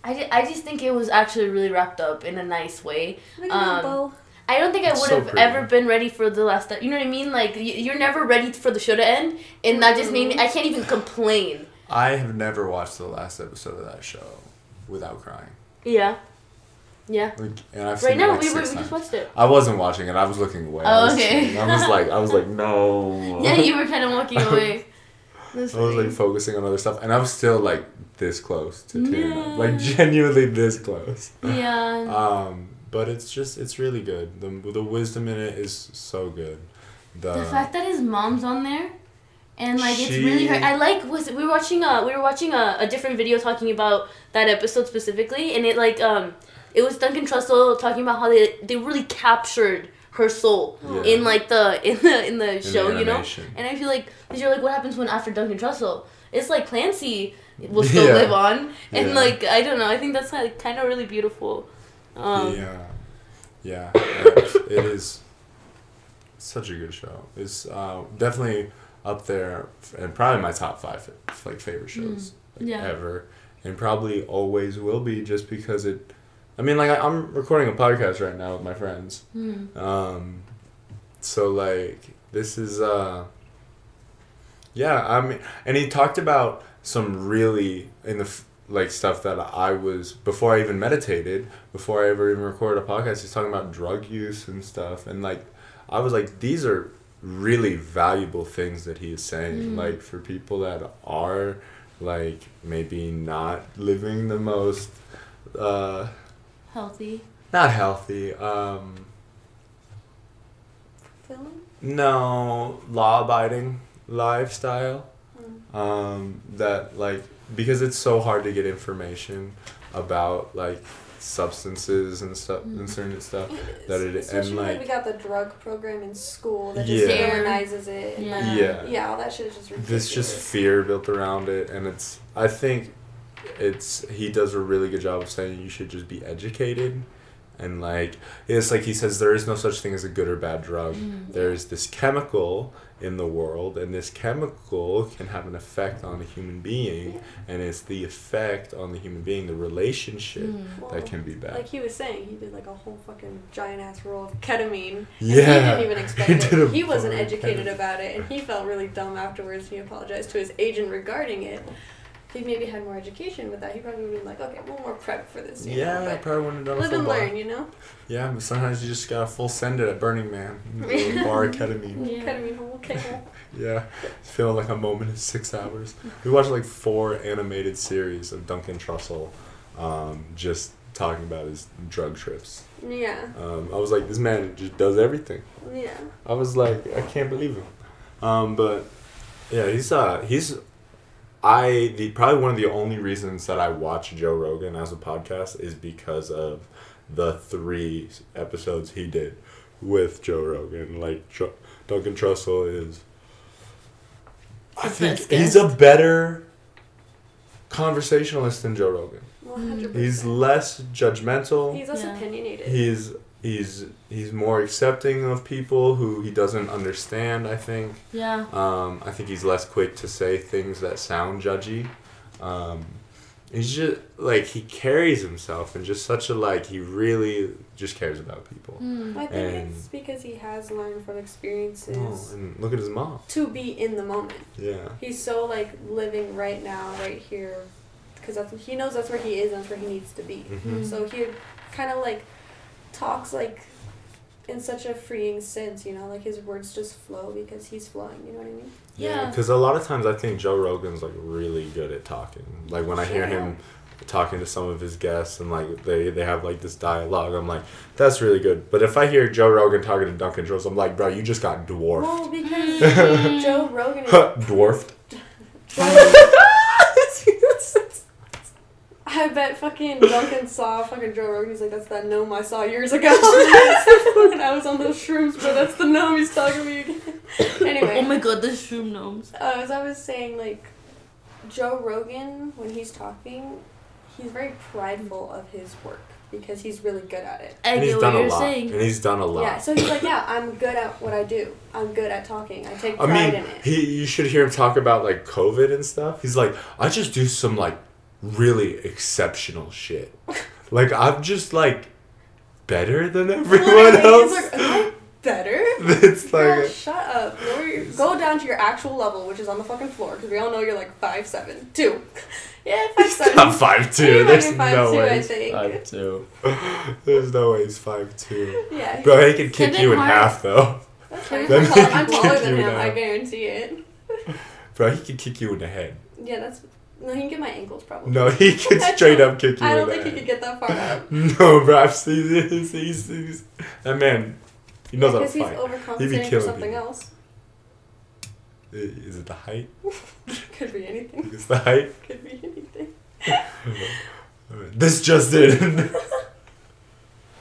I, ju- I just think it was actually really wrapped up in a nice way. Look at that Um, bow. I don't think I would so have pretty. ever been ready for the last. You know what I mean? Like you're never ready for the show to end, and that just made me. I can't even complain. I have never watched the last episode of that show without crying. Yeah, yeah. Like, and I've Right now like we were, we just watched it. I wasn't watching it. I was looking away. Oh, I was okay. I was like, I was like, no. Yeah, you were kind of walking away. I was like focusing on other stuff, and I was still like this close to tearing up, like genuinely this close. yeah. Um, but it's just it's really good. The the wisdom in it is so good. The, The fact that his mom's on there, and like it's really hurt. I like was we were watching a we were watching a, a different video talking about that episode specifically, and it like um it was Duncan Trussell talking about how they they really captured her soul Yeah. in like the in the in the in the show, you know. And I feel like because you're like, what happens when after Duncan Trussell? It's like Clancy will still Yeah. live on, and Yeah. like I don't know. I think that's like kind of really beautiful. Um, yeah, yeah, it is such a good show. It's uh, definitely up there, and probably my top five like favorite shows like, Yeah. ever, and probably always will be just because it. I mean, like I, I'm recording a podcast right now with my friends, hmm. um, so like this is uh. Yeah, I mean, and he talked about some really in the like stuff that I was before I even meditated, before I ever even recorded a podcast. He's talking about drug use and stuff, and like I was like, these are really valuable things that he is saying. Mm. Like for people that are like maybe not living the most, uh, Healthy. not healthy. Um, Film? no law abiding lifestyle. Mm. um, that like because it's so hard to get information about like substances and stuff Mm. and certain stuff that it- and, Especially when like- we got the drug program in school that Yeah. just demonizes it. Yeah. like, Yeah. yeah, all that shit is just ridiculous. there's just fear built around it and it's i think it's he does a really good job of saying you should just be educated and like it's like he says there is no such thing as a good or bad drug Mm. there's this chemical in the world and this chemical can have an effect on a human being and it's the effect on the human being the relationship Mm. Well, that can be bad Like he was saying, he did like a whole fucking giant ass roll of ketamine. And Yeah. He didn't even expect He it. He wasn't educated ketamine. about it, and he felt really dumb afterwards. He apologized to his agent regarding it. If he maybe had more education with that, he probably would have been like, okay, we'll more prep for this. Yeah, know? I probably wouldn't have done a live full and bar. learn, you know. Yeah, but sometimes you just got a full send it at Burning Man. A bar of ketamine. Yeah. Ketamine, okay. Yeah, feeling like a moment in six hours. We watched like four animated series of Duncan Trussell, um, just talking about his drug trips. Yeah, Um, I was like, this man just does everything. yeah. I was like, I can't believe him. Um, but yeah, he's uh, he's I the probably one of the only reasons that I watch Joe Rogan as a podcast is because of the three episodes he did with Joe Rogan. Like Tr- Duncan Trussell is, I think he's a better conversationalist than Joe Rogan. One hundred He's less judgmental He's less Yeah. opinionated. he's he's he's more accepting of people who he doesn't understand i think Yeah. um, i think he's less quick to say things that sound judgy um, he's just like he carries himself in just such a like he really just cares about people Mm. I think and- it's because he has learned from experiences oh, and look at his mom to be in the moment. yeah He's so like living right now, right here, because that's he knows that's where he is. That's where he needs to be. hmm So he kind of like talks like in such a freeing sense, you know, like his words just flow because he's flowing. You know what I mean? Yeah. because a lot of times i think joe rogan's like really good at talking like when i hear Yeah. him talking to some of his guests and like they, they have like this dialogue i'm like that's really good but if i hear joe rogan talking to duncan Trussell, i'm like bro you just got dwarfed Well, because. Joe Rogan is dwarfed I bet fucking Duncan saw fucking Joe Rogan. He's like, "That's that gnome I saw years ago." when I was on those shrooms, but that's the gnome he's talking to me again. anyway, Oh my god, the shroom gnomes. uh, as I was saying, like Joe Rogan, when he's talking, he's very prideful of his work because he's really good at it. I and he's get what done a you're lot saying. and he's done a lot Yeah, so he's like, "Yeah, I'm good at what I do. I'm good at talking. I take I pride mean, in it." he you should hear him talk about like COVID and stuff. He's like, I just do some like really exceptional shit. like I'm just like better than everyone Literally, else. He's like, "Am I better?" it's Girl, like shut up. Your, go down to your actual level, which is on the fucking floor, because we all know you're like five seven, two. Yeah, five seven. not five two. There's five no two, way. I think. Five two. There's no way he's five two. Yeah. Bro, he can kick you in Hart- half though. That's fine. I'm, he tall, can I'm taller than you him. I guarantee it. Bro, he can kick you in the head. Yeah, that's No, he can get my ankles probably. No, he could straight up kick you. I don't think he could get that far up. No, bro. Seen this. He's, he's, that man. He knows how to Because he's fight. overcompensating for something people. else. Is it the height? Could be anything. It's the height. Could be anything. This just in.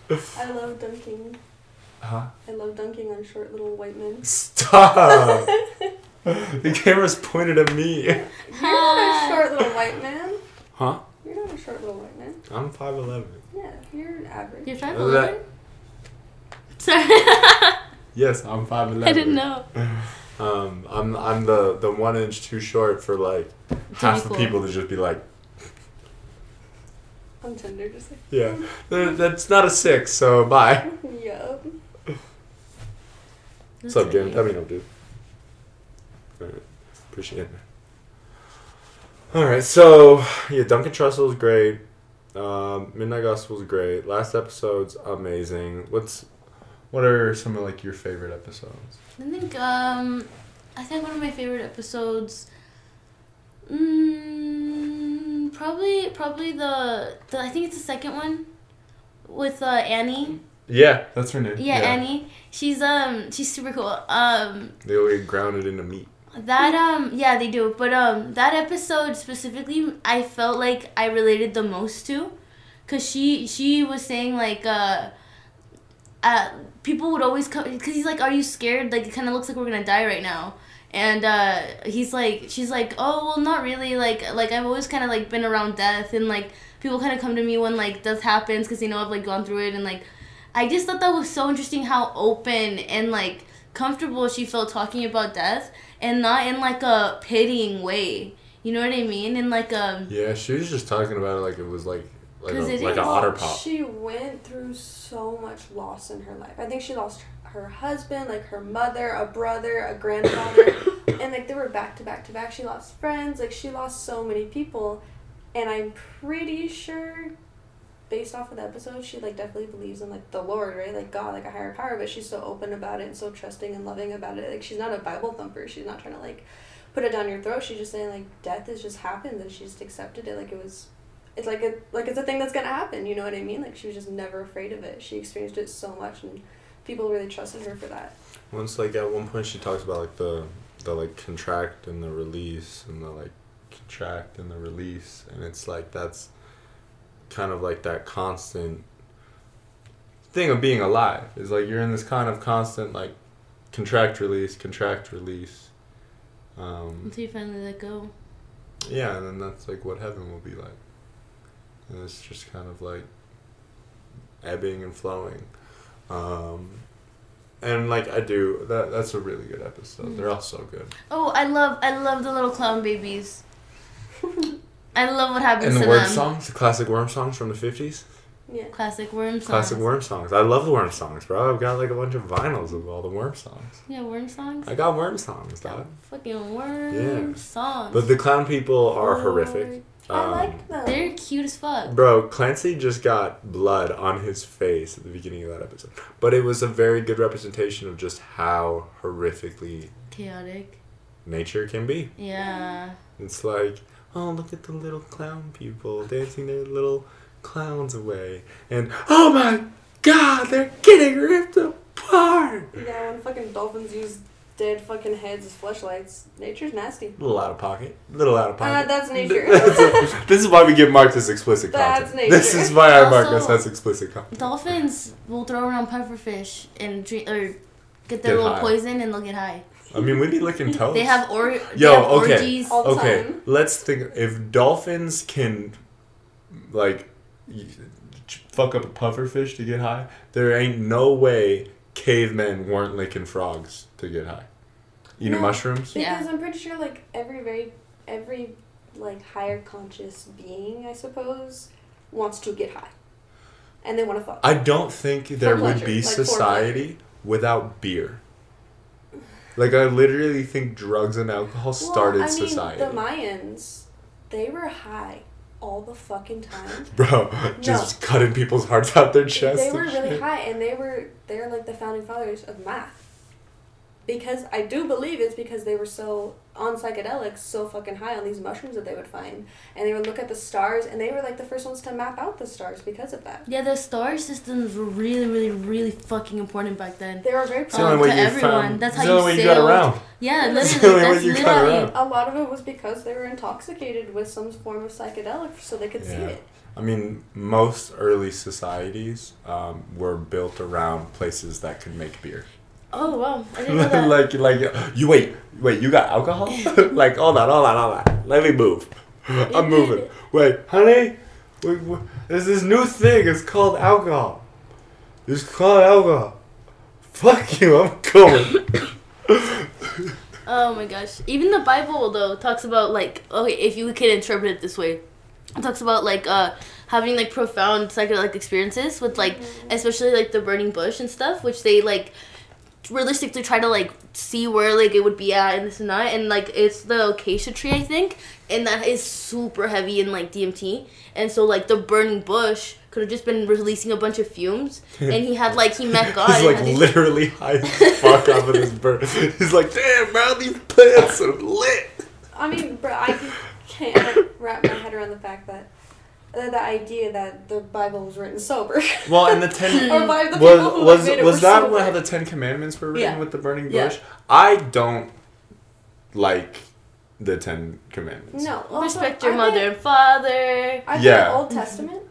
I love dunking. huh? I love dunking on short little white men. Stop. the camera's pointed at me. You're not a short little white man. Huh? You're not a short little white man. I'm five eleven. Yeah, you're average. You're five Is that- eleven. Sorry, Yes, I'm five eleven. I didn't know. Um, I'm I'm the the one inch too short for like half the people to just be like, On Tinder, just like, yeah, that- that's not a six, so bye. yup. What's up, James? Let me know, dude. Appreciate it. Alright, so yeah, Duncan Trussell is great. Um, Midnight Gospel is great. Last episode's amazing. What's what are some of like your favorite episodes? I think um, I think one of my favorite episodes. Mm, probably probably the the I think it's the second one, with uh, Annie. Yeah, that's her name. Yeah, Annie. She's um she's super cool. Um They all get grounded into meat. That um yeah they do, but um that episode specifically I felt like I related the most to, cause she she was saying like uh. Uh, people would always come because he's like, "Are you scared? Like, it kind of looks like we're gonna die right now." And uh, he's like, she's like, "Oh, well, not really. Like, like I've always kind of like been around death, and like people kind of come to me when like death happens because they know I've like gone through it, and like I just thought that was so interesting how open and like comfortable she felt talking about death, and not in like a pitying way. You know what I mean? In like um, Yeah, she was just talking about it like it was like like a, 'Cause it like an otter pop. She went through so much loss in her life. I think she lost her husband, like her mother, a brother, a grandfather, and like they were back to back to back. She lost friends, like she lost so many people, and I'm pretty sure, based off of the episode, she like definitely believes in like the Lord, right, like God, like a higher power. But she's so open about it and so trusting and loving about it. Like she's not a Bible thumper. She's not trying to like put it down your throat. She's just saying like death has just happened and she just accepted it like it was it's like a like it's a thing that's gonna happen. You know what I mean? Like she was just never afraid of it. She experienced it so much, and people really trusted her for that. Once like at one point she talks about like the the like contract and the release and the like contract and the release and it's like that's kind of like that constant thing of being alive. Is like you're in this kind of constant like contract release contract release um, until you finally let go. yeah and then that's like what heaven will be like. And it's just kind of like ebbing and flowing. Um, and like i do that that's a really good episode. They're all so good. Oh, I love I love the little clown babies. I love what happens and the to worm them. songs the classic worm songs from the 50s Yeah. Classic worm songs. classic worm songs i love the worm songs bro i've got like a bunch of vinyls of all the worm songs Yeah, worm songs. i got worm songs dog Fucking worm Yeah. songs. but the clown people are Oh, horrific I Um, liked them. They're cute as fuck. Bro, Clancy just got blood on his face at the beginning of that episode. But it was a very good representation of just how horrifically Chaotic. nature can be. Yeah. It's like, oh, look at the little clown people dancing their little clowns away. And, oh my god, they're getting ripped apart! Yeah, when fucking dolphins use dead fucking heads as flashlights, nature's nasty. little out of pocket. little out of Uh, pocket. that's nature. this is why we give Mark this explicit That's content. This is why I mark Also- us as explicit content. Dolphins will throw around pufferfish and drink or get their Get little high. poison and they'll get high. I mean, we be licking toes. They have or they Yo, have okay. orgies. All the okay, time. let's think. If dolphins can, like, fuck up a pufferfish to get high, there ain't no way cavemen weren't licking frogs to get high. Eating No. mushrooms. Because Yeah. I'm pretty sure like every very every like higher conscious being, I suppose, wants to get high. And they want to fuck. I don't think there would be like society without beer. Like I literally think drugs and alcohol started well, I mean, society. The Mayans, they were high all the fucking time. Bro, just cutting people's hearts out their chest. they were really shit. high, and they were they're like the founding fathers of math. Because I do believe it's because they were so on psychedelics, so fucking high on these mushrooms that they would find, and they would look at the stars, and they were like the first ones to map out the stars because of that. Yeah, the star systems were really, really, really fucking important back then. They were very It's the Um, to everyone. found. That's how you only way you got sailed. around. Yeah, literally. That's you got literally. around. A lot of it was because they were intoxicated with some form of psychedelic, so they could see it. I mean, most early societies um, were built around places that could make beer. Oh wow, I didn't know that. like, like you wait, wait, you got alcohol? like, hold on, hold on, hold on. Let me move. I'm moving. Wait, honey, wait, wait, there's this new thing. It's called alcohol. It's called alcohol. Fuck you, I'm coming. Oh my gosh. Even the Bible though talks about like okay, if you can interpret it this way. It talks about like uh having like profound psychedelic experiences with like especially like the burning bush and stuff, which they like realistically try to like see where like it would be at and this and that and like it's the acacia tree I think and that is super heavy in like DMT and so like the burning bush could have just been releasing a bunch of fumes and he had like he met God He's like had these- literally high as fuck off of this bird. He's like, damn, bro, these plants are lit. I mean, bro, I can't wrap my head around the fact that uh, the idea that the Bible was written sober. Well, and the ten or by the people was who was made it was that sober. how the Ten Commandments were written Yeah. with the burning Yeah. bush? I don't like the Ten Commandments. No, also, respect your I mother think- and father. I think Yeah. Old Testament.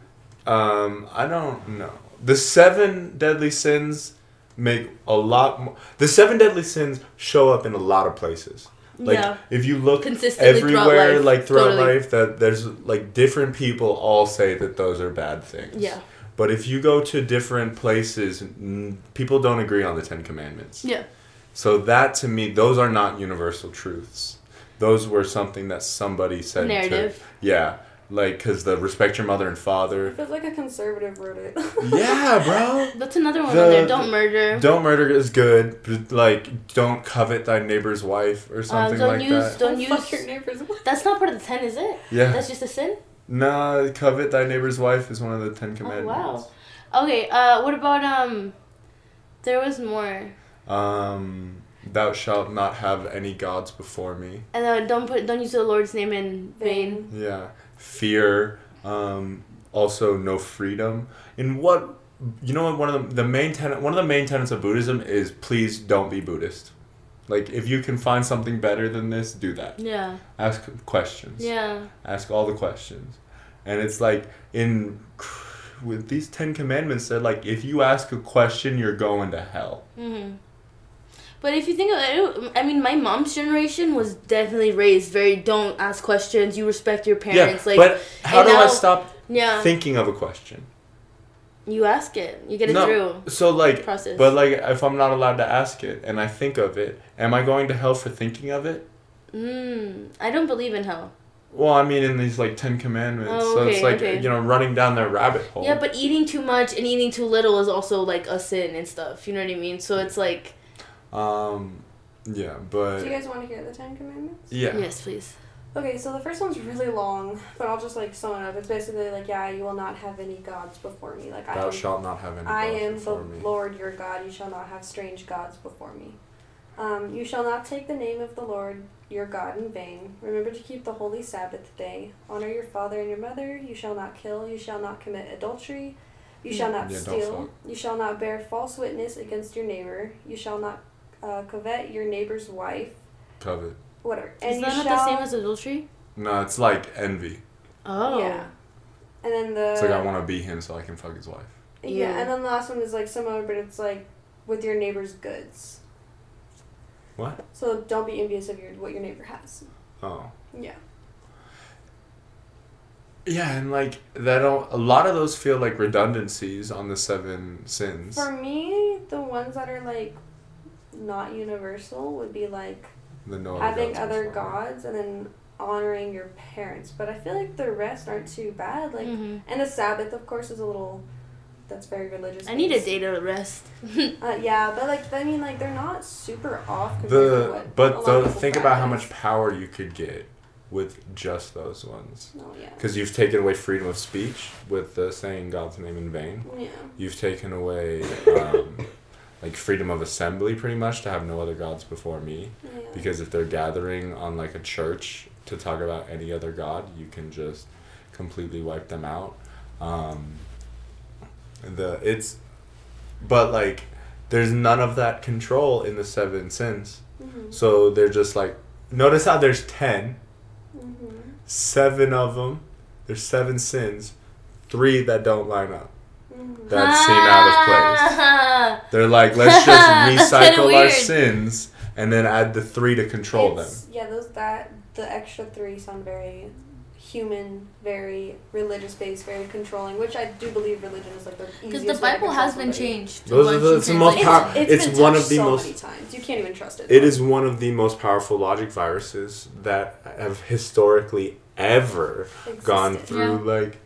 Um, I don't know. The seven deadly sins make a lot more. The seven deadly sins show up in a lot of places. Like yeah. if you look Consistently throughout everywhere, life, like throughout totally. life, that there's like different people all say that those are bad things. Yeah. But if you go to different places, people don't agree on the Ten Commandments. Yeah. So that to me, those are not universal truths. Those were something that somebody said. to- Narrative. yeah, like because the respect your mother and father. feels like a conservative wrote it. yeah, bro. That's another one The- on there. Don't murder. Don't murder is good. But like, don't covet thy neighbor's wife or something Uh, don't like use- that. don't fuck use- your neighbors. Wife. That's not part of the ten, is it? Yeah. That's just a sin. Nah, covet thy neighbor's wife is one of the ten Commandments. Oh wow. Okay. Uh, what about um? There was more. Um, thou shalt not have any gods before me. And then don't put don't use the Lord's name in vain. Yeah, fear. Um, also, no freedom. In what you know, one of the, the main tenet, one of the main tenets of Buddhism is please don't be Buddhist. Like, if you can find something better than this, do that. Yeah. Ask questions. Yeah. Ask all the questions, and it's like in with these Ten Commandments, they're like if you ask a question, you're going to hell. hmm But if you think of it, I mean, my mom's generation was definitely raised very don't ask questions. You respect your parents. yeah, like, but how do I now- stop yeah, thinking of a question? you ask it. You get it No, through. So like, Process. but like, if I'm not allowed to ask it and I think of it, am I going to hell for thinking of it? Mm, I don't believe in hell. Well, I mean, in these like Ten Commandments, Oh, so it's like okay. you know running down that rabbit hole. Yeah, but eating too much and eating too little is also like a sin and stuff. You know what I mean? So it's like, um, yeah, but Do you guys want to hear the Ten Commandments? yeah, yes, please. Okay, so the first one's really long, but I'll just like sum it up. It's basically like, yeah, you will not have any gods before me. Like I thou am, shalt not have any. I gods am the me. Lord your God. You shall not have strange gods before me. Um, you shall not take the name of the Lord your God in vain. Remember to keep the holy Sabbath day. Honor your father and your mother. You shall not kill. You shall not commit adultery. You shall not Yeah, don't steal. You shall not bear false witness against your neighbor. You shall not uh, covet your neighbor's wife. Covet. Whatever. Is And that not shall. the same as adultery? No, it's like envy. Oh. Yeah. And then the. It's like I want to be him so I can fuck his wife. Yeah, Yeah. and then the last one is like similar, but it's like with your neighbor's goods. What? So don't be envious of your what your neighbor has. Oh. Yeah. Yeah, and like that. Don't, a lot of those feel like redundancies on the seven sins. For me, the ones that are like not universal would be like The no having gods other gods and then honoring your parents. But I feel like the rest aren't too bad. Like Mhm. and the Sabbath, of course, is a little. That's very religious. I need a based. day to rest. Uh, yeah, but like I mean, like they're not super off compared to The what. a but lot the of people think about how much power you could get with just those ones. Oh yeah. Because you've taken away freedom of speech with the saying God's name in vain. Yeah. You've taken away um, like freedom of assembly pretty much to have no other gods before me Yeah. because if they're gathering on like a church to talk about any other god you can just completely wipe them out um the it's but like there's none of that control in the seven sins Mhm. so they're just like notice how there's 10 Mhm. seven of them there's seven sins three that don't line up That seem out of place they're like let's just recycle our sins and then add the three to control them Yeah, those that the extra three sound very human, very religious based, very controlling. Which I do believe religion is like the Because easiest the way to Bible control has been somebody. changed. Those are the- it's the most like, power- It's, It's been one of the so most- many times. You can't even trust it. It is one of the most powerful logic viruses that have historically ever gone Existed. through like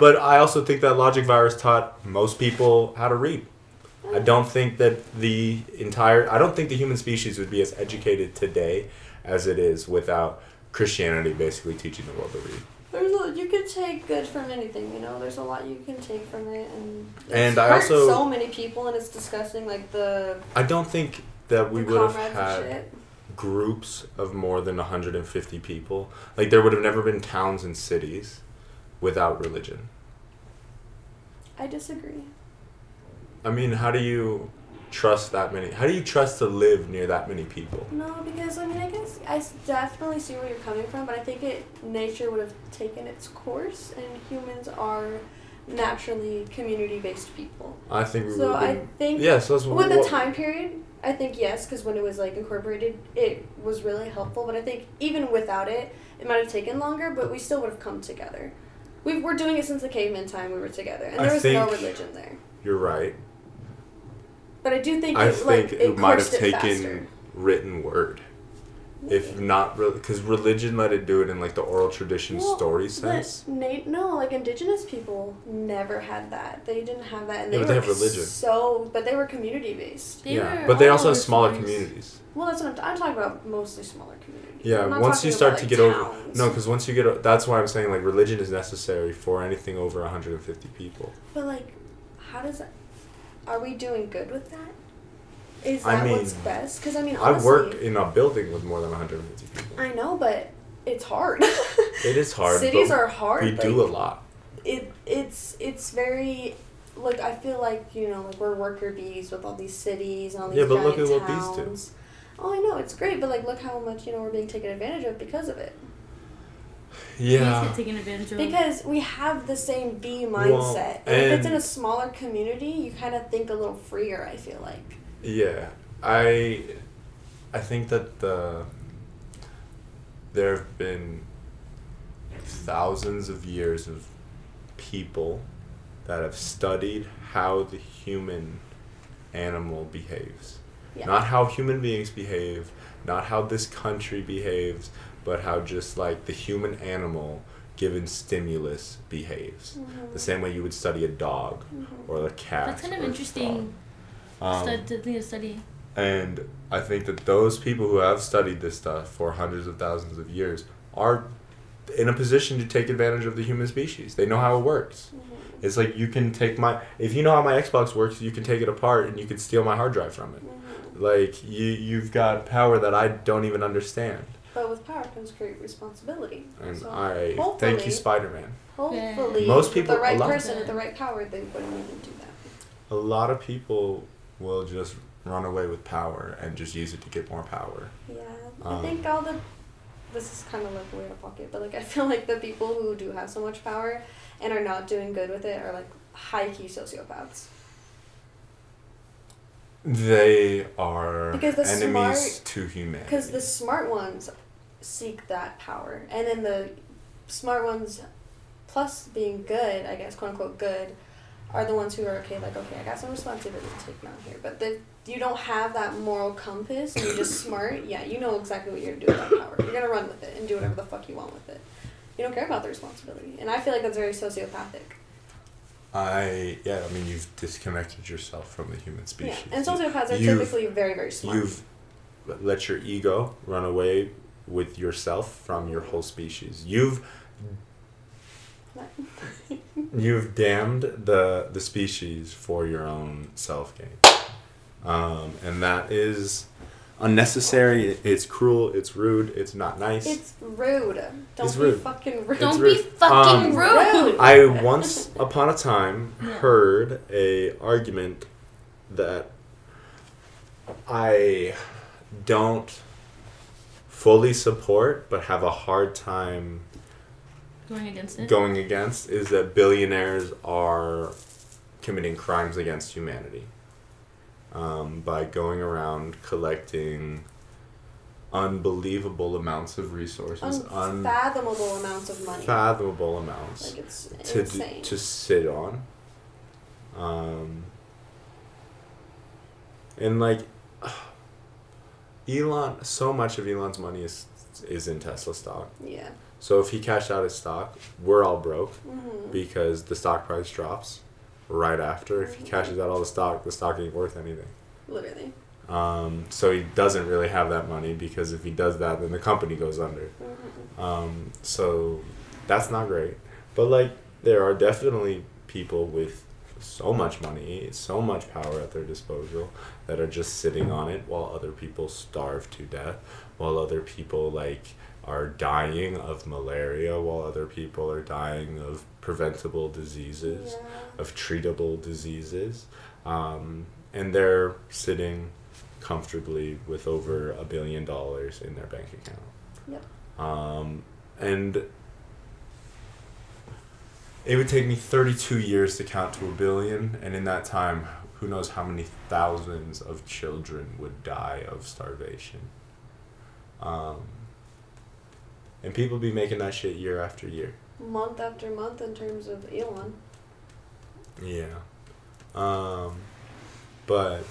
but I also think that logic virus taught most people how to read. I don't think that the entire I don't think the human species would be as educated today as it is without Christianity basically teaching the world to read. There's a, you can take good from anything, you know. There's a lot you can take from it, and And I hurt also- so many people, and it's disgusting. Like the, I don't think that we would have had groups of more than 150 people. Like there would have never been towns and cities without religion. I disagree. I mean, how do you trust that many? How do you trust to live near that many people? No, because I mean, I guess I definitely see where you're coming from, but I think it nature would have taken its course, and humans are naturally community-based people. I think we So would I think Yeah, so that's what. with the time period, I think yes, because when it was like incorporated, it was really helpful. But I think even without it, it might have taken longer, but we still would have come together. We we're doing it since the caveman time. We were together, and I there was no religion there. You're right. But I do think I it, like, it it might have it taken faster. written word. If not, because religion let it do it in like the oral tradition Well, story sense. Na- no, like indigenous people never had that. They didn't have that, and Yeah, they but they were have religion. So, but they were community based. They yeah, were but they also have smaller stories. communities. Well, that's what I'm, I'm talking about. Mostly smaller communities. Yeah, once you start to like, get over no, because once you get that's why I'm saying like religion is necessary for anything over 150 people. But like, how does that? Are we doing good with that? Is I that what's best? Because I mean, I work in a building with more than 150 people. I know, but it's hard. It is hard. Cities are hard. We do a lot. It it's it's very. Like I feel like you know, like we're worker bees with all these cities and all these Yeah, but look at what bees do. Towns. Oh, I know it's great, but like, look how much you know we're being taken advantage of because of it. Yeah. get taken advantage of. Because we have the same bee mindset. Well, and if it's in a smaller community, you kind of think a little freer. I feel like. Yeah, I, I think that the. There have been thousands of years of people that have studied how the human animal behaves. Yeah. Not how human beings behave, not how this country behaves, but how just like the human animal given stimulus behaves. Mhm. The same way you would study a dog Mhm. or a cat. That's kind of interesting frog. Um, stud- to study. and I think that those people who have studied this stuff for hundreds of thousands of years are in a position to take advantage of the human species. They know how it works. Mhm. It's like you can take my if you know how my Xbox works, you can take it apart and you can steal my hard drive from it. Mhm. Like you you've got power that I don't even understand. But with power comes great responsibility. And so I thank you Spider-Man. Hopefully, Most with people- the right person with the right power, they wouldn't even do that. A lot of people will just run away with power and just use it to get more power. Yeah, Um, I think all the. This is kind of like way of pocket, but like I feel like the people who do have so much power and are not doing good with it are like high key sociopaths. They are Because the enemies smart- to humanity. Because the smart ones seek that power, and then the smart ones, plus being good, I guess, quote unquote good, are the ones who are okay. Like, okay, I got some responsibility to take down here, but if you don't have that moral compass and you're just smart, yeah, you know exactly what you're gonna do with that power. You're gonna run with it and do whatever the fuck you want with it. You don't care about the responsibility, and I feel like that's very sociopathic. I yeah, I mean you've disconnected yourself from the human species. Yeah, and sociopaths are You've- typically very, very smart. You've let your ego run away with yourself from your whole species. You've you've damned the the species for your own self gain. um, and that is unnecessary. It's cruel. It's rude. It's not nice. It's rude. Don't It's be rude. fucking rude. Don't rude. be fucking Um, rude. I once upon a time heard a argument that I don't fully support but have a hard time Going against it. going against is that billionaires are committing crimes against humanity um, by going around collecting unbelievable amounts of resources, Unfathomable amounts of money. unfathomable amounts Like it's to d- to sit on. Um, and like Elon, so much of Elon's money is is in Tesla stock. yeah. So if he cashed out his stock, we're all broke hmm because the stock price drops right after. If he cashes out all the stock, the stock ain't worth anything. Literally. Um, so he doesn't really have that money because if he does that, then the company goes under. hmm Um, so that's not great. But like there are definitely people with so much money, so much power at their disposal that are just sitting on it while other people starve to death, while other people like are dying of malaria, while other people are dying of preventable diseases, Yeah. of treatable diseases. Um, and they're sitting comfortably with over a billion dollars in their bank account. Yep. Um, and it would take me 32 years to count to a billion, and in that time, who knows how many thousands of children would die of starvation. Um, and people be making that shit year after year. Month after month in terms of Elon. Yeah. Um, but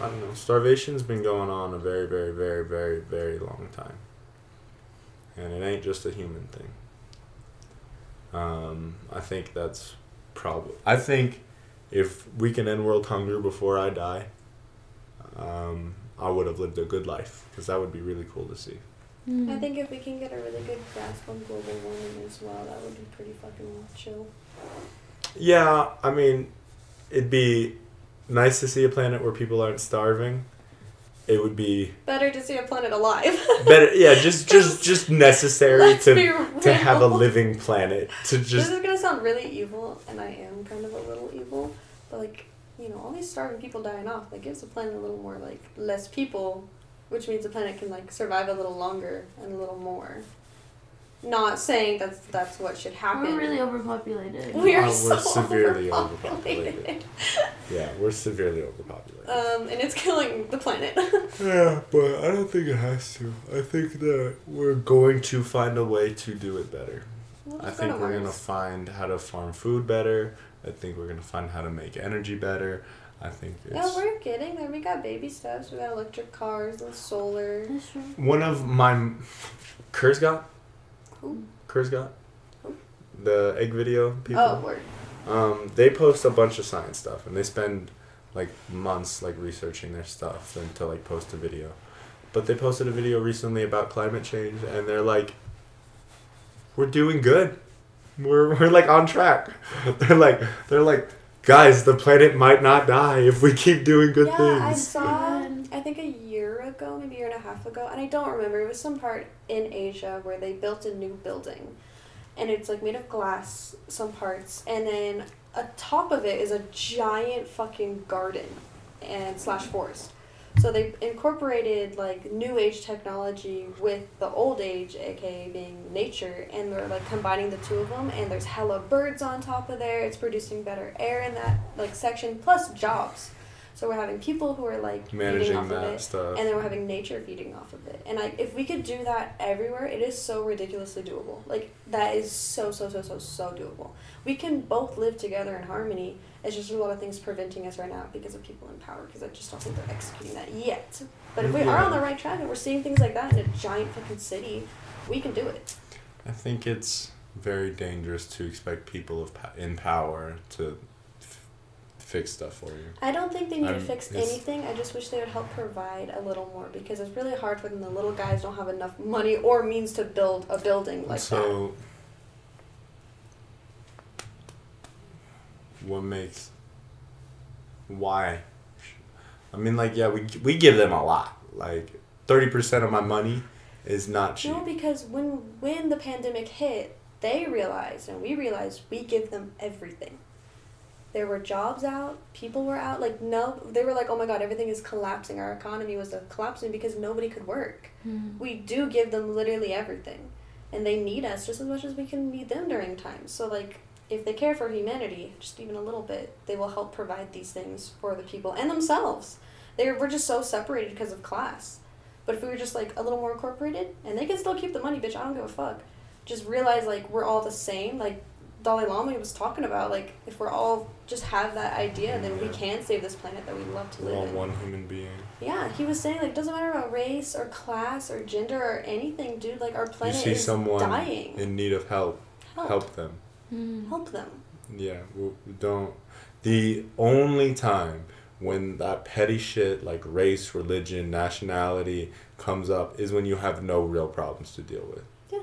I don't know. Starvation's been going on a very, very, very, very, very long time, and it ain't just a human thing. Um, I think that's probably. I think if we can end world hunger before I die, um, I would have lived a good life because that would be really cool to see. Mm-hmm. I think if we can get a really good grasp on global warming as well, that would be pretty fucking chill. Yeah, I mean, it'd be nice to see a planet where people aren't starving. It would be Better to see a planet alive. better yeah just just just necessary to to have a living planet to just this is gonna sound really evil, and I am kind of a little evil, but like, you know, all these starving people dying off, that gives the planet a little more like less people, which means the planet can like survive a little longer and a little more. Not saying that's that's what should happen. We're really overpopulated. We are Oh, so we're severely overpopulated. overpopulated. yeah we're severely overpopulated Um, and it's killing the planet. yeah but i don't think it has to i think that we're going to find a way to do it better We'll i just go think to we're gonna find how to farm food better i think we're gonna find how to make energy better i think it's Yeah, we're getting there. We got baby steps. We got electric cars and solar. That's true. one of my Kurzgesagt Who? Kurzgesagt Who? the egg video people Oh, word. Um, they post a bunch of science stuff, and they spend like months like researching their stuff and to like post a video. But they posted a video recently about climate change, and they're like, "We're doing good. We're we're like on track." They're like they're like, guys, the planet might not die if we keep doing good yeah, I things. saw. I think a year ago, maybe a year and a half ago, and I don't remember. It was some part in Asia where they built a new building, and it's like made of glass, some parts, and then atop of it is a giant fucking garden, and slash forest. So they incorporated like new age technology with the old age, aka being nature, and they're like combining the two of them. And there's hella birds on top of there. It's producing better air in that like section, plus jobs. So we're having people who are like feeding Managing off of that it, stuff. and then we're having nature feeding off of it. And like if we could do that everywhere, it is so ridiculously doable. Like that is so so so so so doable. We can both live together in harmony. It's just a lot of things preventing us right now because of people in power. Because I just don't think they're executing that yet. But if we are on the right track and we're seeing things like that in a giant fucking city, we can do it. I think it's very dangerous to expect people of in power to f- fix stuff for you. I don't think they need to I'm- fix anything. I just wish they would help provide a little more because it's really hard when the little guys don't have enough money or means to build a building like that. What makes why? I mean, like, yeah, we we give them a lot. Like, thirty percent of my money is not cheap. No, because when when the pandemic hit, they realized and we realized we give them everything. There were jobs out, people were out. Like no, they were like, oh my god, everything is collapsing. Our economy was uh, collapsing because nobody could work. Mm. We do give them literally everything, and they need us just as much as we can need them during times. So like. If they care for humanity, just even a little bit, they will help provide these things for the people and themselves. They we're just so separated because of class. But if we were just like a little more incorporated, and they can still keep the money, bitch, I don't give a fuck. Just realize like we're all the same. Like Dalai Lama was talking about, like if we're all just have that idea, then we can save this planet that we love to We're live all in. one human being. Yeah, he was saying like it doesn't matter about race or class or gender or anything, dude. Like our You planet see is someone dying. in need of help, help. help them. Mm. Help them. Yeah, we we don't. The only time when that petty shit like race, religion, nationality comes up is when you have no real problems to deal with. Yeah.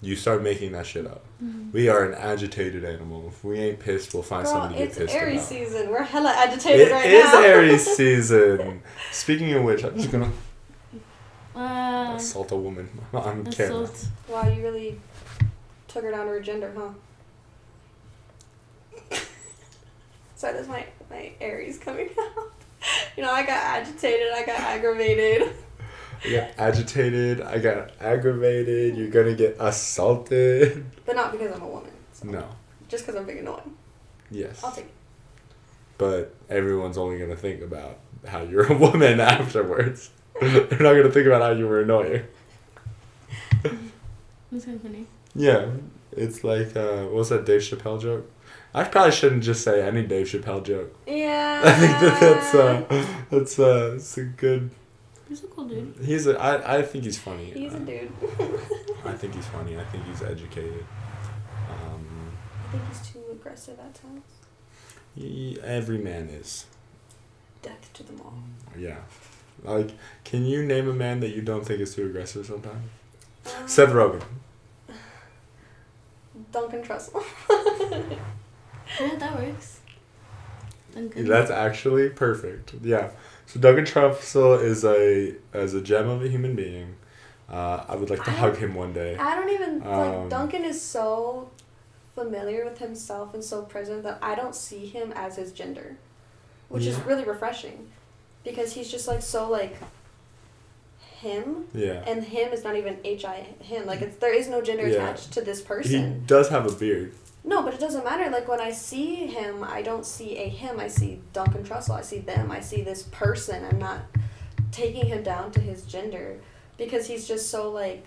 You start making that shit up. Mm. We are an agitated animal. If we ain't pissed, we'll find Girl, something to get it's pissed Aries about. season. We're hella agitated It right is now. Aries season. Speaking of which, I'm just gonna Uh, assault a woman on camera. assault. wow, you really took her down to her gender, huh? Sorry, that's my my Aries coming out. You know, I got agitated. I got aggravated. I got agitated. I got aggravated. You're gonna get assaulted. But not because I'm a woman. So. No. Just because I'm big and annoying. Yes. I'll take it. But everyone's only gonna think about how you're a woman afterwards. They're not gonna think about how you were annoying. That's kind of funny. Yeah, it's like uh, what was that Dave Chappelle joke? I probably shouldn't just say any Dave Chappelle joke. Yeah. I think that that's uh, that's uh, it's a good. He's a cool dude. He's a, I, I think he's funny. He's a Uh, dude. I think he's funny. I think he's educated. Um, I think he's too aggressive at times. he, every man is. Death to them all. Yeah. Like, can you name a man that you don't think is too aggressive sometimes? Um, Seth Rogen. Duncan Trussell. Yeah, that works. Duncan. That's actually perfect. Yeah. So Duncan Trussell is a as a gem of a human being. Uh, I would like to I- hug him one day. I don't even Um, like Duncan is so familiar with himself and so present that I don't see him as his gender, which is really refreshing, because he's just like so like him, Yeah. and him is not even H I him. Like it's there is no gender Yeah. attached to this person. He does have a beard. No, but it doesn't matter. Like when I see him, I don't see a him. I see Duncan Trussell. I see them. I see this person. I'm not taking him down to his gender because he's just so like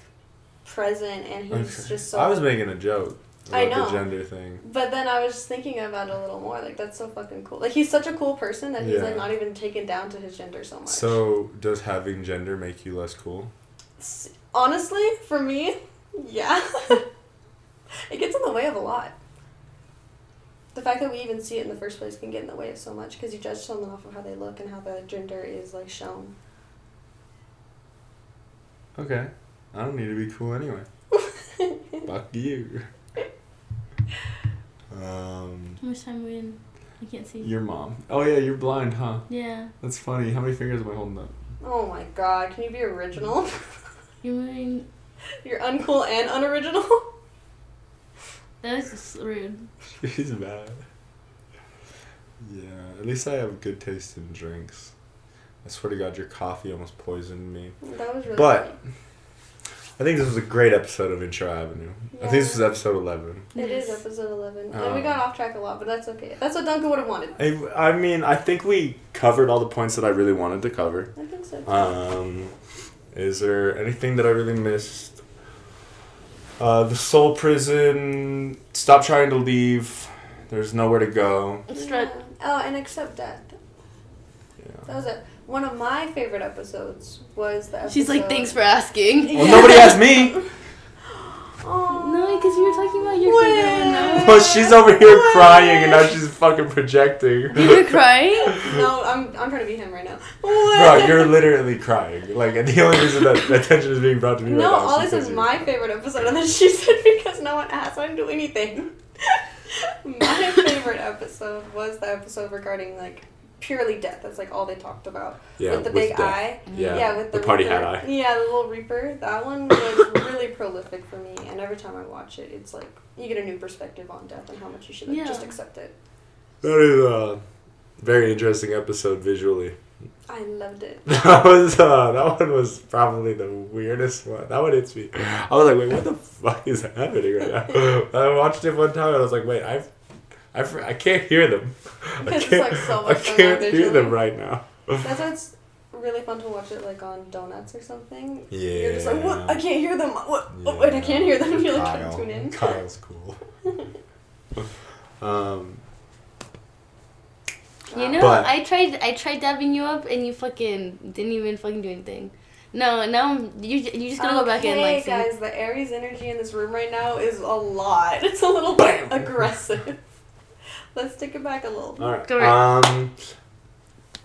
present and he's Okay. just so. I was making a joke I the know. gender thing. But then I was just thinking about it a little more. Like that's so fucking cool. Like he's such a cool person that he's Yeah. like not even taken down to his gender so much. So does having gender make you less cool? Honestly, for me, yeah, it gets in the way of a lot. The fact that we even see it in the first place can get in the way of so much because you judge someone off of how they look and how the gender is like shown. Okay. I don't need to be cool anyway. Fuck you. Um, How much time are we in? I can't see. your mom. Oh yeah, you're blind, huh? yeah. That's funny. How many fingers am I holding up? Oh my god, can you be original? You're moving. You're uncool and unoriginal. that is just rude. She's bad. Yeah, at least I have good taste in drinks. I swear to God, your coffee almost poisoned me. that was really. But- funny. I think this was a great episode of Intro Avenue. I think this was episode 11. It is episode eleven, and we Um, got off track a lot, but that's okay. That's what Duncan would have wanted. I, I mean, I think we covered all the points that I really wanted to cover. I think so. Too. Um, is there anything that I really missed? Uh, the soul prison. Stop trying to leave. There's nowhere to go. Strut. Yeah. Oh, and accept death. Yeah. That was it. One of my favorite episodes was the episode. She's like, thanks for asking. Well, nobody asked me. Oh. No, because you were talking about your favorite one. No. Well, she's over here crying and now she's fucking projecting. You were crying? No, I'm I'm trying to be him right now. Bro, you're literally crying. Like, and the only reason that attention is being brought to me No, right now all this is my favorite episode, and then she said because no one asked, I didn't do anything. my favorite episode was the episode regarding like purely death. That's like all they talked about. Yeah, with the with big death. eye. Yeah, Yeah, with the, the party Reaper. hat eye. Yeah, the little Reaper. That one was really prolific for me, and every time I watch it, it's like you get a new perspective on death and how much you should like, Yeah. just accept it. That is a very interesting episode visually. I loved it. That was uh, that one was probably the weirdest one. That one hits me. I was like, wait, what the fuck is happening right now? I watched it one time and I was like, wait, I, I, fr- I can't hear them. I can't, like, so I much fun can't hear visually. them right now. That's why it's really fun to watch it like on donuts or something. Yeah. You're just like, what? I can't hear them. What? Oh, wait, I can't hear them. You're like trying to tune in. Kyle's cool. um, You know, But- I tried I tried dabbing you up and you fucking didn't even fucking do anything. No, now I'm, you you just gonna go back in like see. guys, the Aries energy in this room right now is a lot. It's a little bit aggressive. Let's take it back a little. all right. Go right. Um,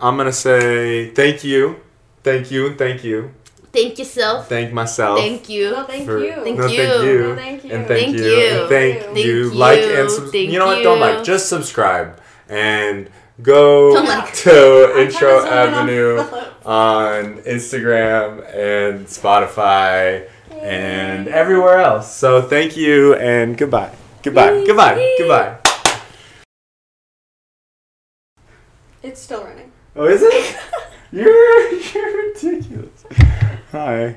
I'm gonna say thank you, thank you, and thank you. Thank yourself. Thank myself. Thank you. No, thank for- you. Thank no, you. thank you. No, thank you. And thank, Thank you. you. And thank, Thank you. you. Like and sub- you know what? Don't like. Just subscribe and go like. to Intro trying to zoom in on Avenue on Instagram and Spotify and everywhere else. So thank you and goodbye. Goodbye. Goodbye. Goodbye. It's still running. Oh, is it? you're you're ridiculous. Hi.